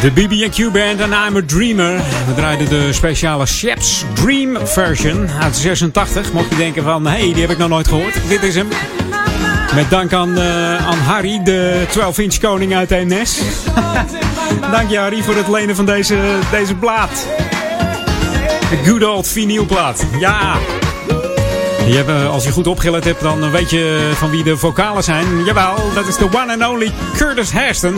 De BB&Q Band en I'm a Dreamer. We draaiden de speciale Chef's Dream version uit 86. Mocht je denken van, hé, hey, die heb ik nog nooit gehoord. Dit is hem. Met dank aan, eh, aan Harry, de 12-inch koning uit NS. dank je Harry voor het lenen van deze, deze plaat. De good old vinylplaat. Ja. Je hebt, eh, als je goed opgelet hebt, dan weet je van wie de vocalen zijn. Jawel, dat is de one and only Curtis Hairston.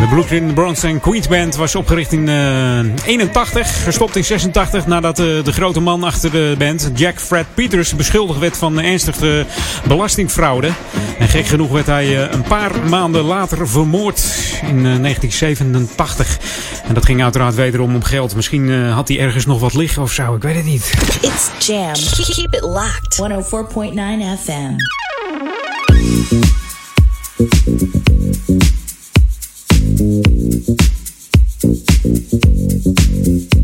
De Brooklyn Bronze and Queens Band was opgericht in eh 81, gestopt in 86 nadat eh, de grote man achter de band, Jack Fred Peters, beschuldigd werd van ernstige belastingfraude. En gek genoeg werd hij eh, een paar maanden later vermoord in eh, 1987. En dat ging uiteraard wederom om geld. Misschien eh, had hij ergens nog wat liggen of zo, ik weet het niet. It's Jam. Keep it locked. 104.9 FM. Thank you.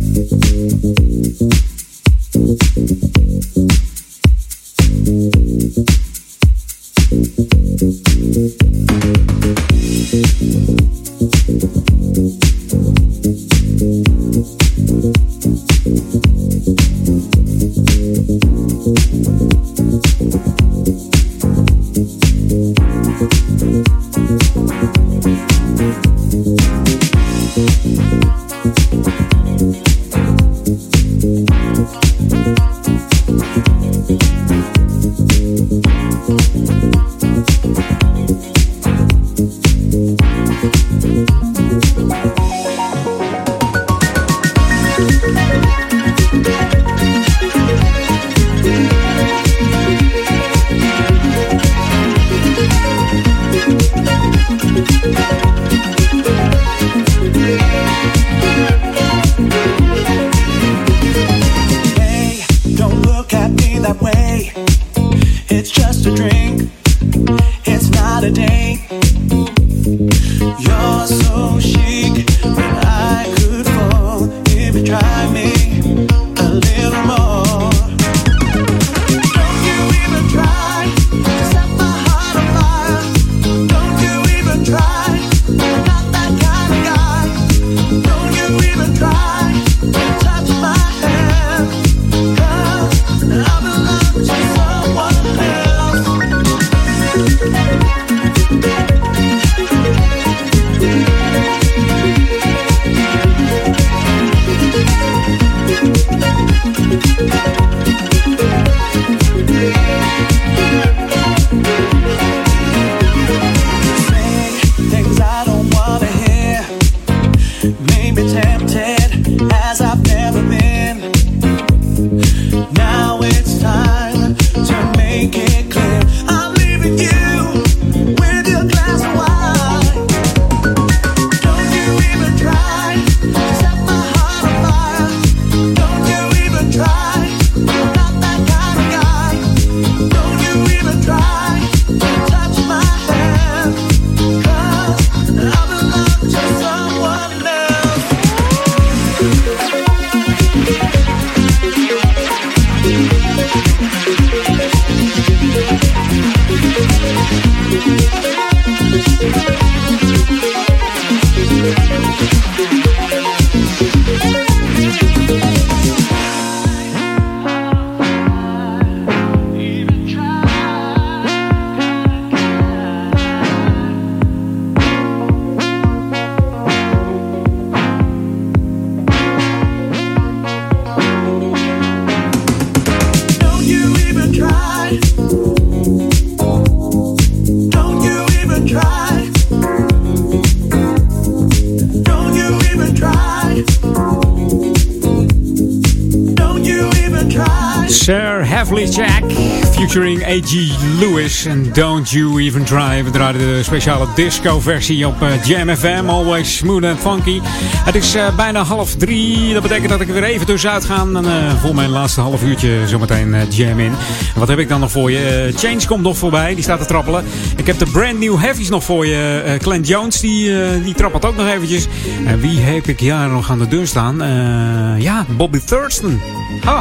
A.G. Lewis en Don't You Even Try. We draaien de speciale disco-versie op eh, Jam FM. Always smooth and funky. Het is eh, bijna half drie. Dat betekent dat ik er weer even tussenuit ga. En eh, voor mijn laatste half uurtje zometeen eh, Jam in. Wat heb ik dan nog voor je? Change komt nog voorbij. Die staat te trappelen. Ik heb de brand new heavies nog voor je. Eh Clint Jones, die, eh, die trappelt ook nog eventjes. En wie heb ik hier nog aan de deur staan? Eh, ja, Bobby Thurston. Ah,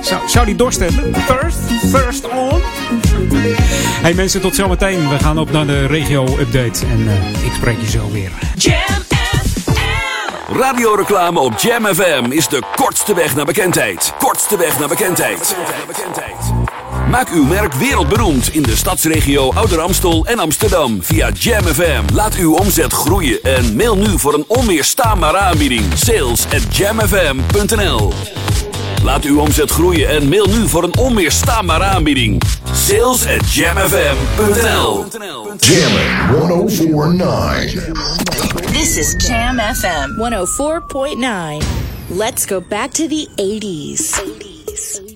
zou, zou die dorst hebben? Thirst? Thirst on? Hey mensen, tot zometeen. We gaan op naar de regio-update. En eh, ik spreek je zo weer. Radioreclame op Jam FM is de kortste weg naar bekendheid. Kortste weg naar bekendheid. Maak uw merk wereldberoemd in de stadsregio Ouder Amstel en Amsterdam via Jam FM. Laat uw omzet groeien en mail nu voor een onweerstaanbare aanbieding. Sales at jamfm.nl Laat uw omzet groeien en mail nu voor een onweerstaanbare aanbieding. Sales at jamfm.nl Jammin' 1049. This is Jam FM 104.9. Let's go back to the 80s. 80s.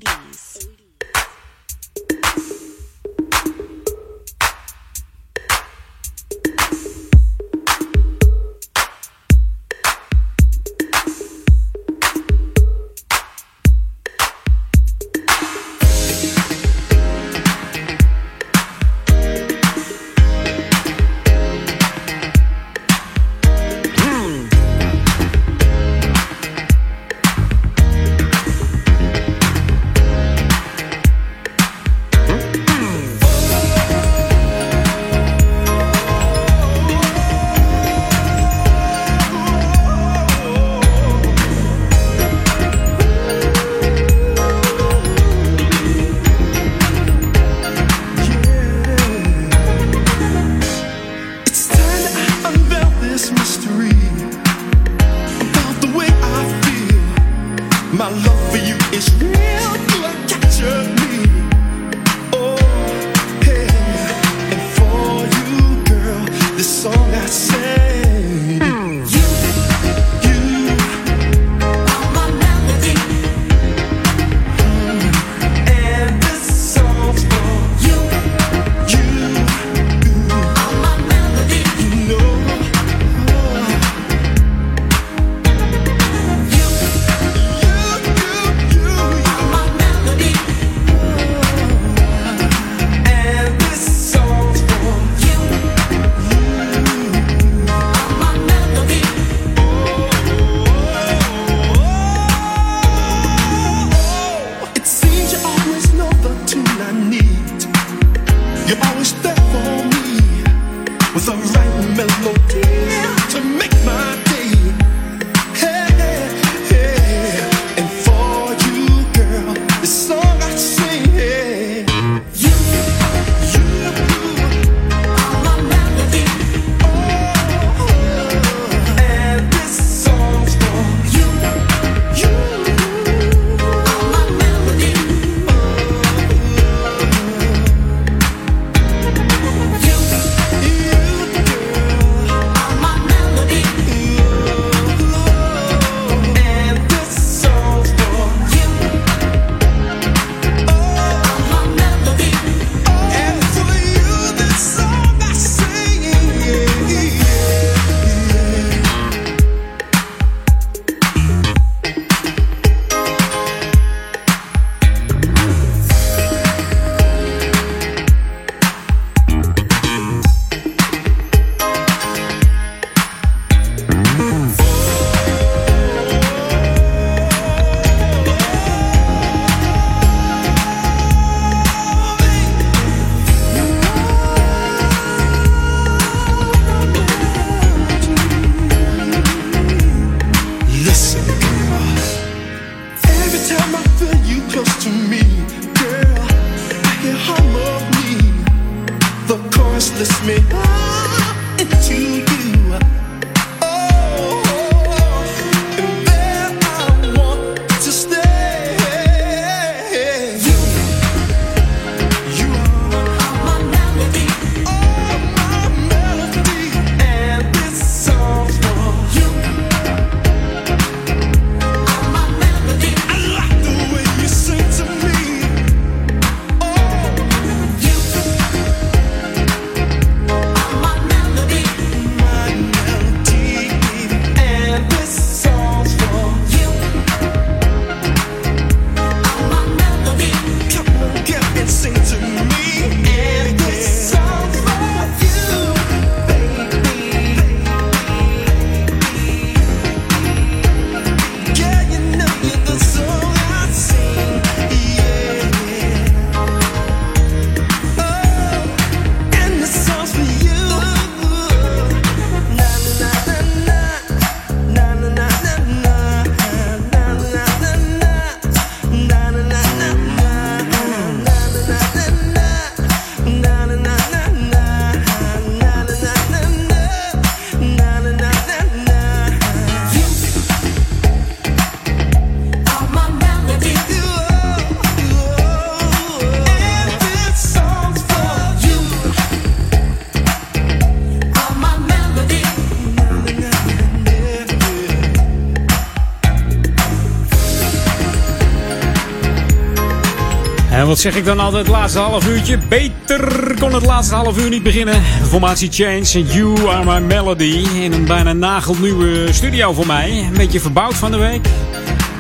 Wat zeg ik dan altijd? Het laatste half uurtje. Beter kon het laatste half uur niet beginnen. Formatie Change, You Are My Melody. In een bijna nagelnieuwe studio voor mij. Een beetje verbouwd van de week.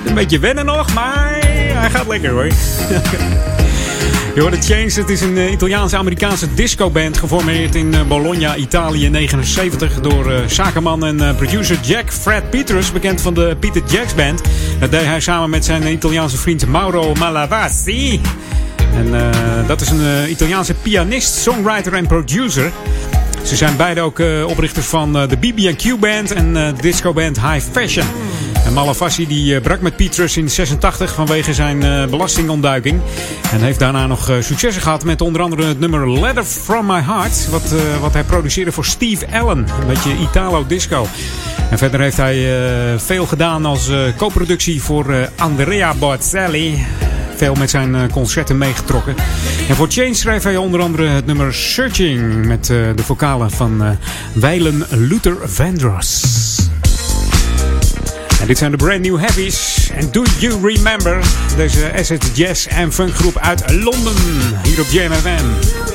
Een beetje wennen nog, maar hij gaat lekker hoor. Je hoort Change, het is een eh, Italiaanse-Amerikaanse discoband geformeerd in eh, Bologna, Italië in 79 door eh, zakenman en producer Jack Fred Petrus, bekend van de Peter Jacks Band. Dat deed hij samen met zijn Italiaanse vriend Mauro Malavasi. En eh, dat is een eh, Italiaanse pianist, songwriter en producer. Ze zijn beide ook eh, oprichters van de BB&Q Band en de discoband High Fashion. En Malavasi die brak met Petrus in 86 vanwege zijn belastingontduiking. En heeft daarna nog successen gehad met onder andere het nummer Letter From My Heart. Wat, wat hij produceerde voor Steve Allen. Een beetje Italo disco. En verder heeft hij veel gedaan als co-productie voor Andrea Bocelli veel met zijn eh, concerten meegetrokken. En voor Change schreef hij onder andere het nummer Searching met eh, de vocalen van eh Weilen Luther Vandross. En dit zijn de brand new heavies. En do you remember deze acid jazz en funkgroep uit Londen hier op JMFM.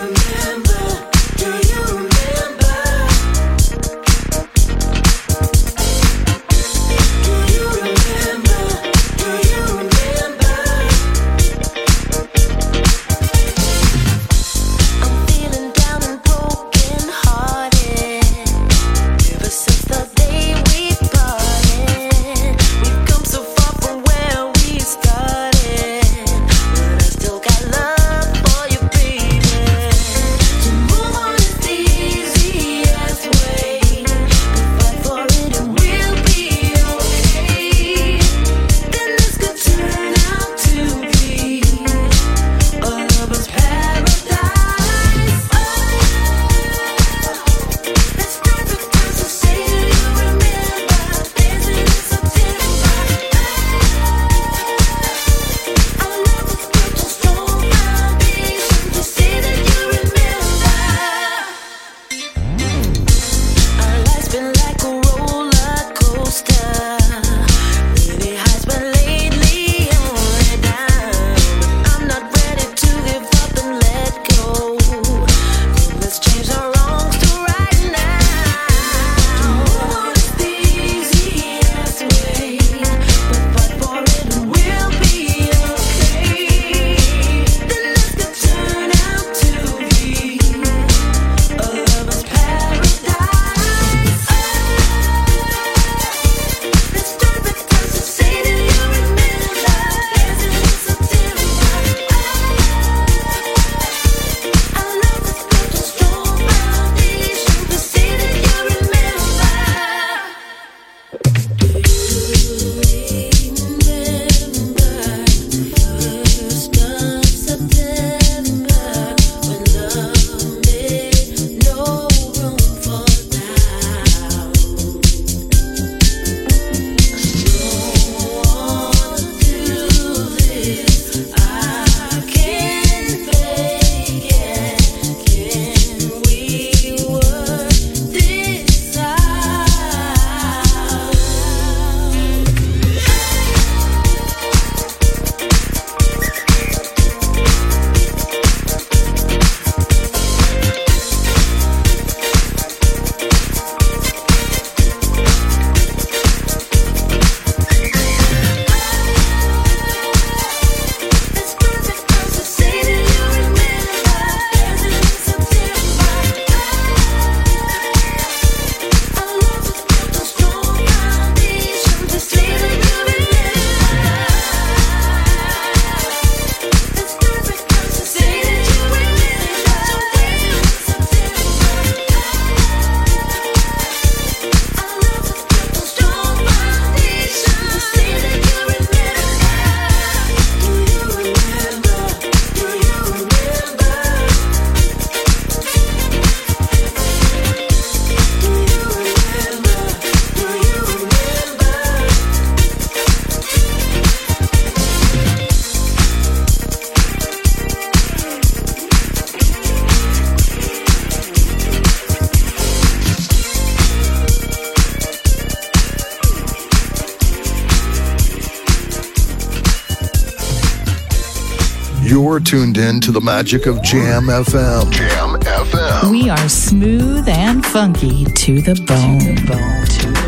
You're tuned in to the magic of Jam FM. Jam FM. We are smooth and funky to the bone. bone. To the bone.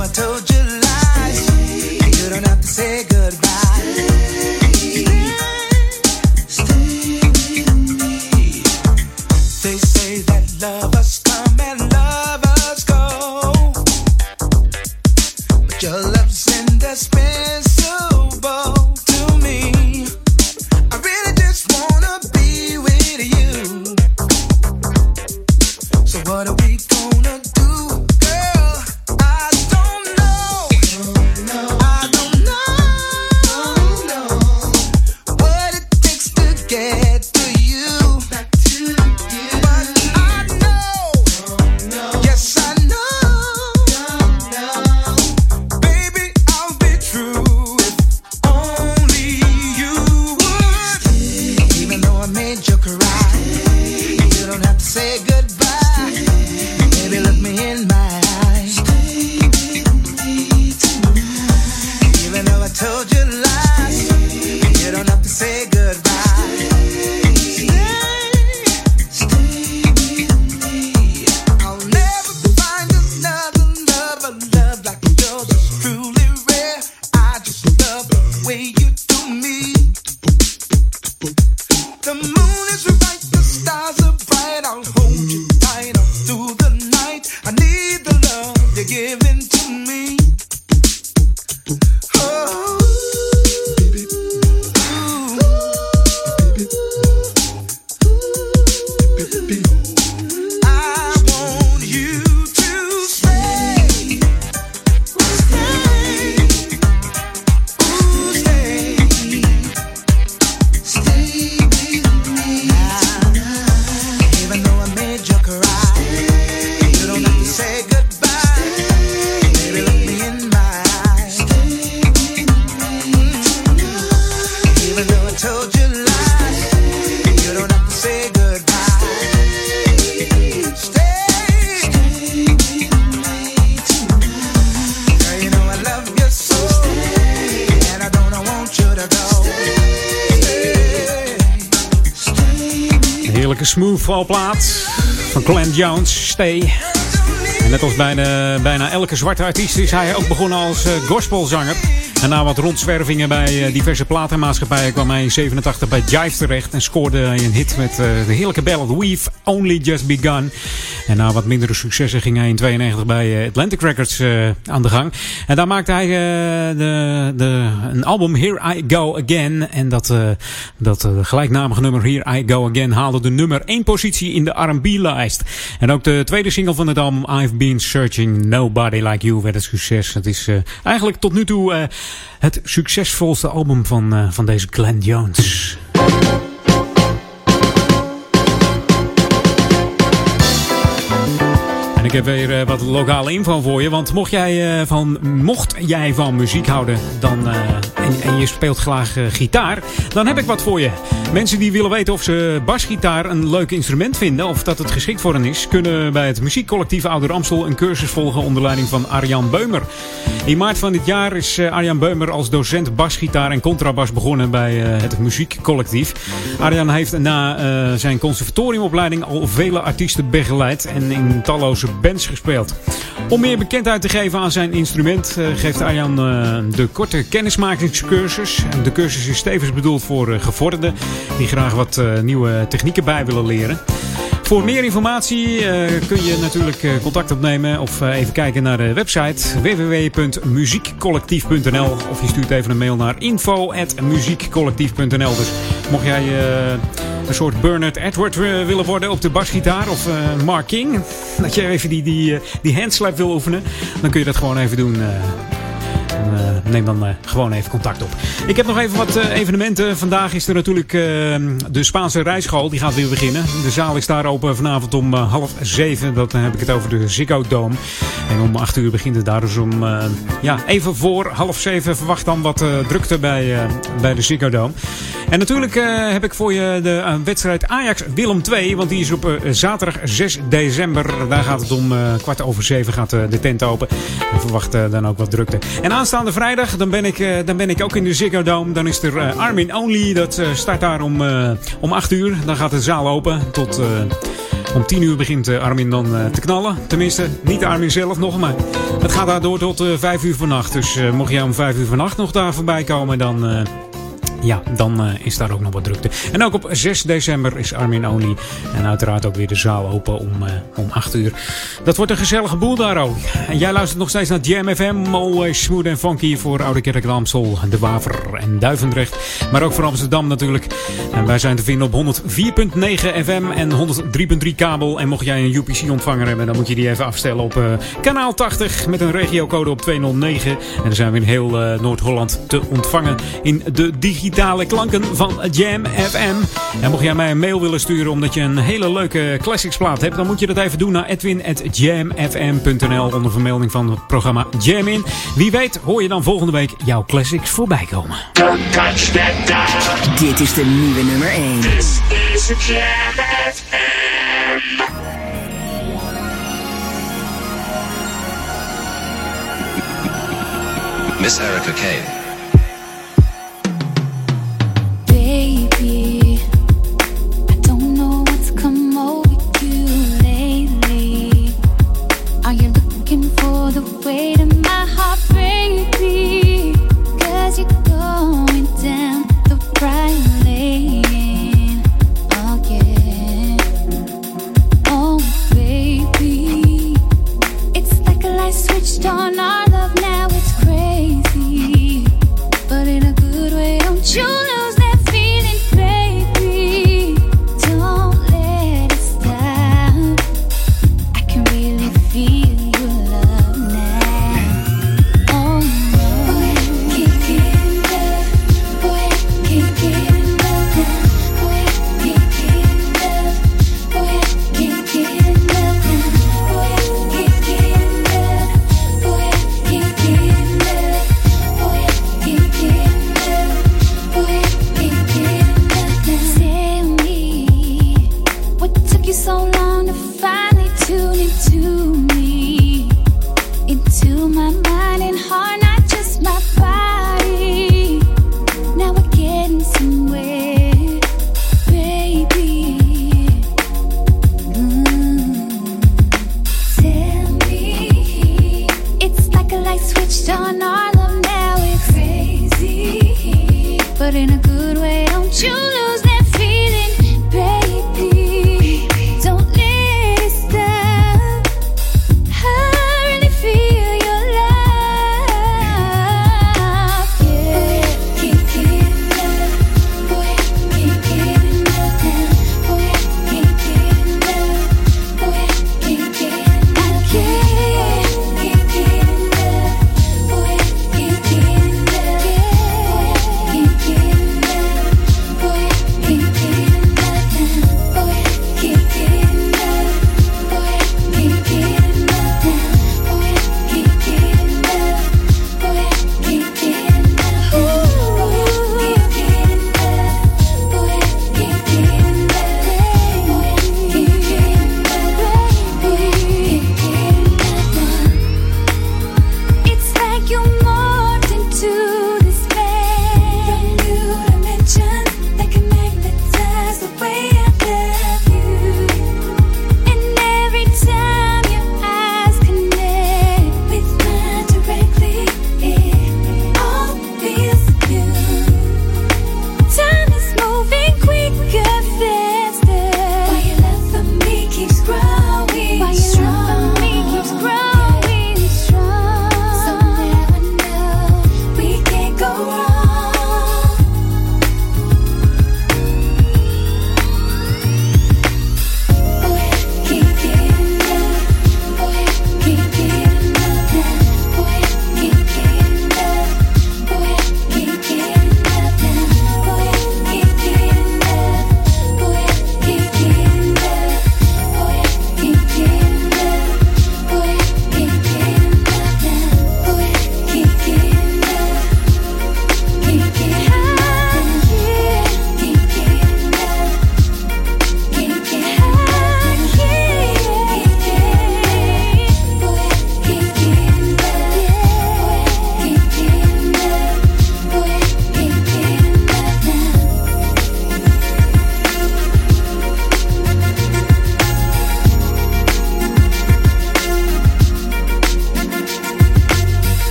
I told you lies, you don't have to say goodbye. En net als bijna, bijna elke zwarte artiest is hij ook begonnen als eh, gospelzanger. En na wat rondzwervingen bij eh, diverse platenmaatschappijen kwam hij in 87 bij Jive terecht. En scoorde een hit met eh, de heerlijke ballad We've Only Just Begun. En na wat mindere successen ging hij in 92 bij eh, Atlantic Records eh, aan de gang. En daar maakte hij eh, de, de, een album Here I Go Again. En dat, dat gelijknamige nummer Here I Go Again haalde de nummer 1 positie in de R&B-lijst. En ook de tweede single van het album I've Been Searching Nobody Like You werd een succes. Het is eigenlijk tot nu toe het succesvolste album van, van deze Glenn Jones. Ik heb weer eh, wat lokale info voor je. Want mocht jij, eh, van, mocht jij van muziek houden dan, eh, en, je speelt graag gitaar, dan heb ik wat voor je. Mensen die willen weten of ze basgitaar een leuk instrument vinden of dat het geschikt voor hen is, kunnen bij het muziekcollectief Ouder Amstel een cursus volgen onder leiding van Arjan Beumer. In maart van dit jaar is Arjan Beumer als docent basgitaar en contrabas begonnen bij het muziekcollectief. Arjan heeft na zijn conservatoriumopleiding al vele artiesten begeleid en in talloze bands gespeeld. Om meer bekendheid te geven aan zijn instrument eh, geeft Arjan eh, de korte kennismakingscursus. De cursus is tevens bedoeld voor eh, gevorderden die graag wat nieuwe technieken bij willen leren. Voor meer informatie kun je natuurlijk contact opnemen of even kijken naar de website www.muziekcollectief.nl of je stuurt even een mail naar info.muziekcollectief.nl Dus mocht jij een soort Bernard Edward eh, willen worden op de basgitaar of eh, Mark King, dat je even die, die, eh, die handslap wil oefenen, dan kun je dat gewoon even doen. Eh. En, neem dan eh, gewoon even contact op. Ik heb nog even wat eh, evenementen. Vandaag is er natuurlijk de Spaanse rijschool. Die gaat weer beginnen. De zaal is daar open vanavond om half zeven. Dat heb ik het over de Ziggo Dome. En om acht uur begint het daar. Dus om ja, even voor half zeven verwacht dan wat drukte bij, bij de Ziggo Dome. En natuurlijk heb ik voor je de wedstrijd Ajax-Willem 2. Want die is op zaterdag 6 december. Daar gaat het om kwart over zeven gaat de tent open. Ik verwacht dan ook wat drukte. En aanstaande vrijdag dan ben ik, eh, dan ben ik ook in de Ziggo Dome. Dan is er eh, Armin Only. Dat eh, start daar om, om 8 uur. Dan gaat de zaal open tot... om 10 uur begint Armin dan te knallen. Tenminste, niet Armin zelf nog, maar het gaat daar door tot eh 5 uur vannacht. Dus mocht jij om 5 uur vannacht nog daar voorbij komen, dan... ja, dan eh, is daar ook nog wat drukte. En ook op 6 december is Armin Only. En uiteraard ook weer de zaal open om, eh, om 8 uur. Dat wordt een gezellige boel daar ook. En jij luistert nog steeds naar Jam FM. Always smooth en funky voor Oude Kerk De Waver en Duivendrecht. Maar ook voor Amsterdam natuurlijk. En wij zijn te vinden op 104.9 FM en 103.3 kabel. En mocht jij een UPC-ontvanger hebben, dan moet je die even afstellen op eh, kanaal 80 met een regiocode op 209. En dan zijn we in heel Noord-Holland te ontvangen in de digitale klanken van Jam FM. En mocht jij mij een mail willen sturen omdat je een hele leuke classics plaat hebt, dan moet je dat even doen naar edwin.jamfm.nl onder vermelding van het programma Jam In. Wie weet hoor je dan volgende week jouw classics voorbij komen. Dit is de nieuwe nummer 1. This is Jam FM. Miss Erica Kane.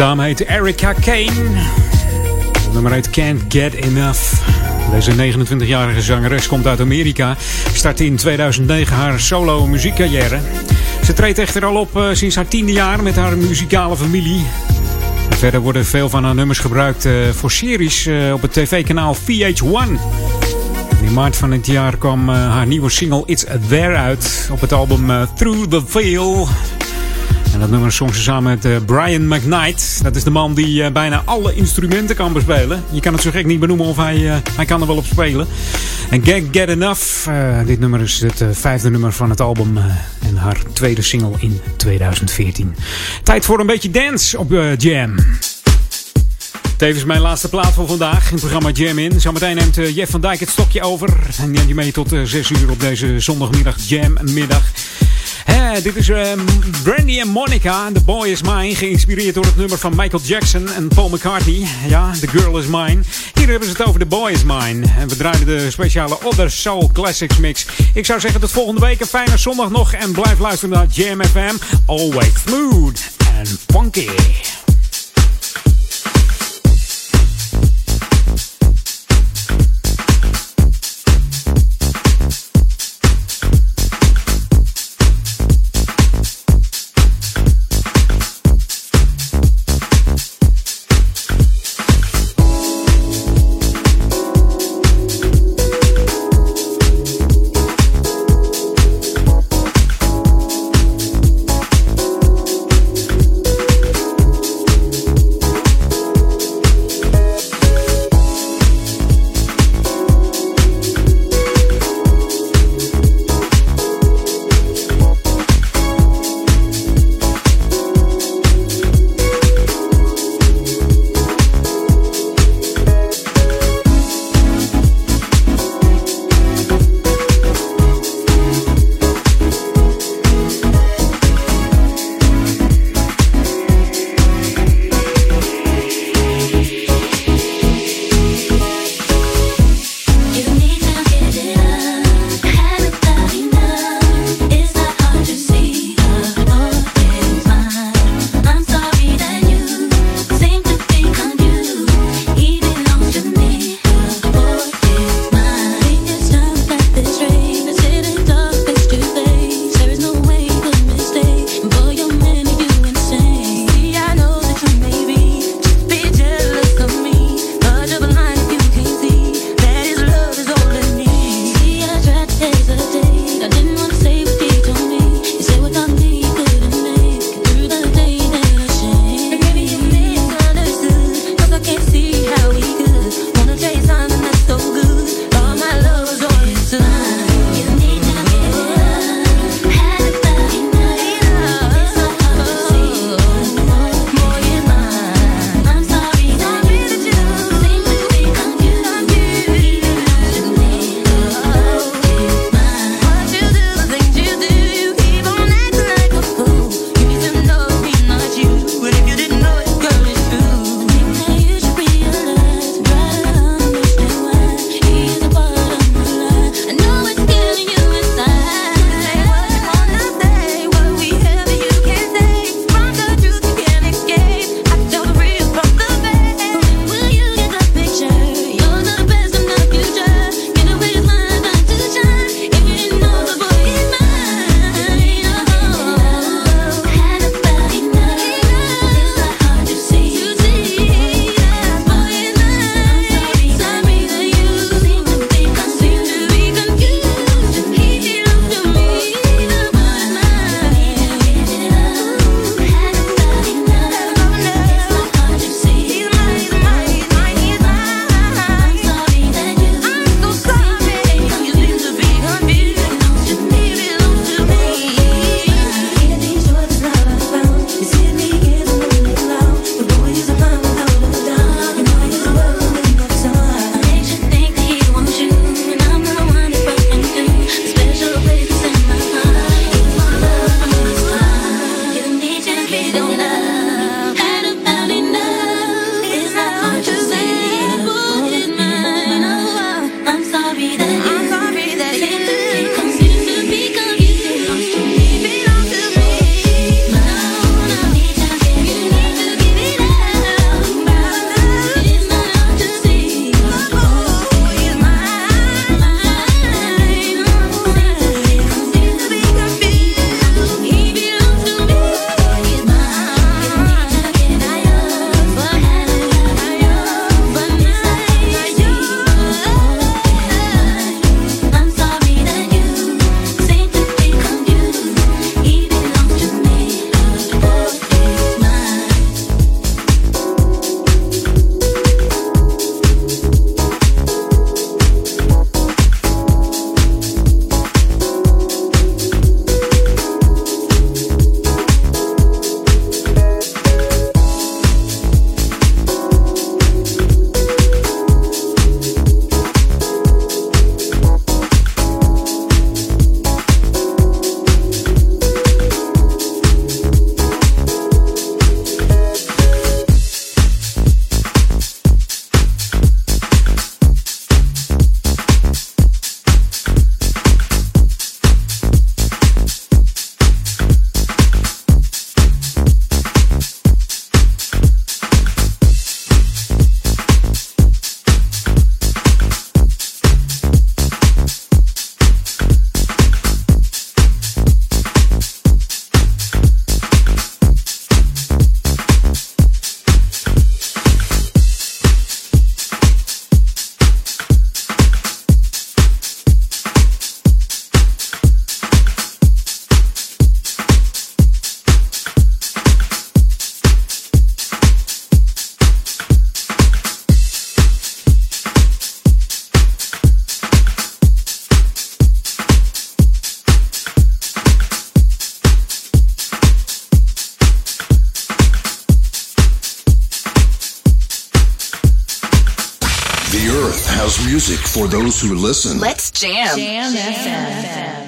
Dame heet Erica Kane. Het nummer heet Can't Get Enough. Deze 29-jarige zangeres komt uit Amerika. Startte in 2009 haar solo muziekcarrière. Ze treedt echter al op eh, sinds haar tiende jaar met haar muzikale familie. Verder worden veel van haar nummers gebruikt eh, voor series eh, op het tv-kanaal VH1. In maart van het jaar kwam haar nieuwe single It's There uit op het album Through the Veil. En dat nummer zong ze samen met eh, Brian McKnight. Dat is de man die eh, bijna alle instrumenten kan bespelen. Je kan het zo gek niet benoemen of hij, eh, hij kan er wel op spelen. En Get, Get Enough, dit nummer is het vijfde nummer van het album. en haar tweede single in 2014. Tijd voor een beetje dance op eh, Jam. Tevens mijn laatste plaat voor vandaag in het programma Jam In. Zometeen neemt Jeff van Dijk het stokje over. En neemt je mee tot eh, 6 uur op deze zondagmiddag Jam Hè, dit is ehm, Brandy en Monica, The Boy Is Mine. Geïnspireerd door het nummer van Michael Jackson en Paul McCartney. Ja, The Girl Is Mine. Hier hebben ze het over The Boy Is Mine. En we draaien de speciale Other Soul Classics mix. Ik zou zeggen tot volgende week. Een fijne zondag nog. En blijf luisteren naar Jam FM. Always smooth and funky. The earth has music for those who listen. Let's jam. Jam FM.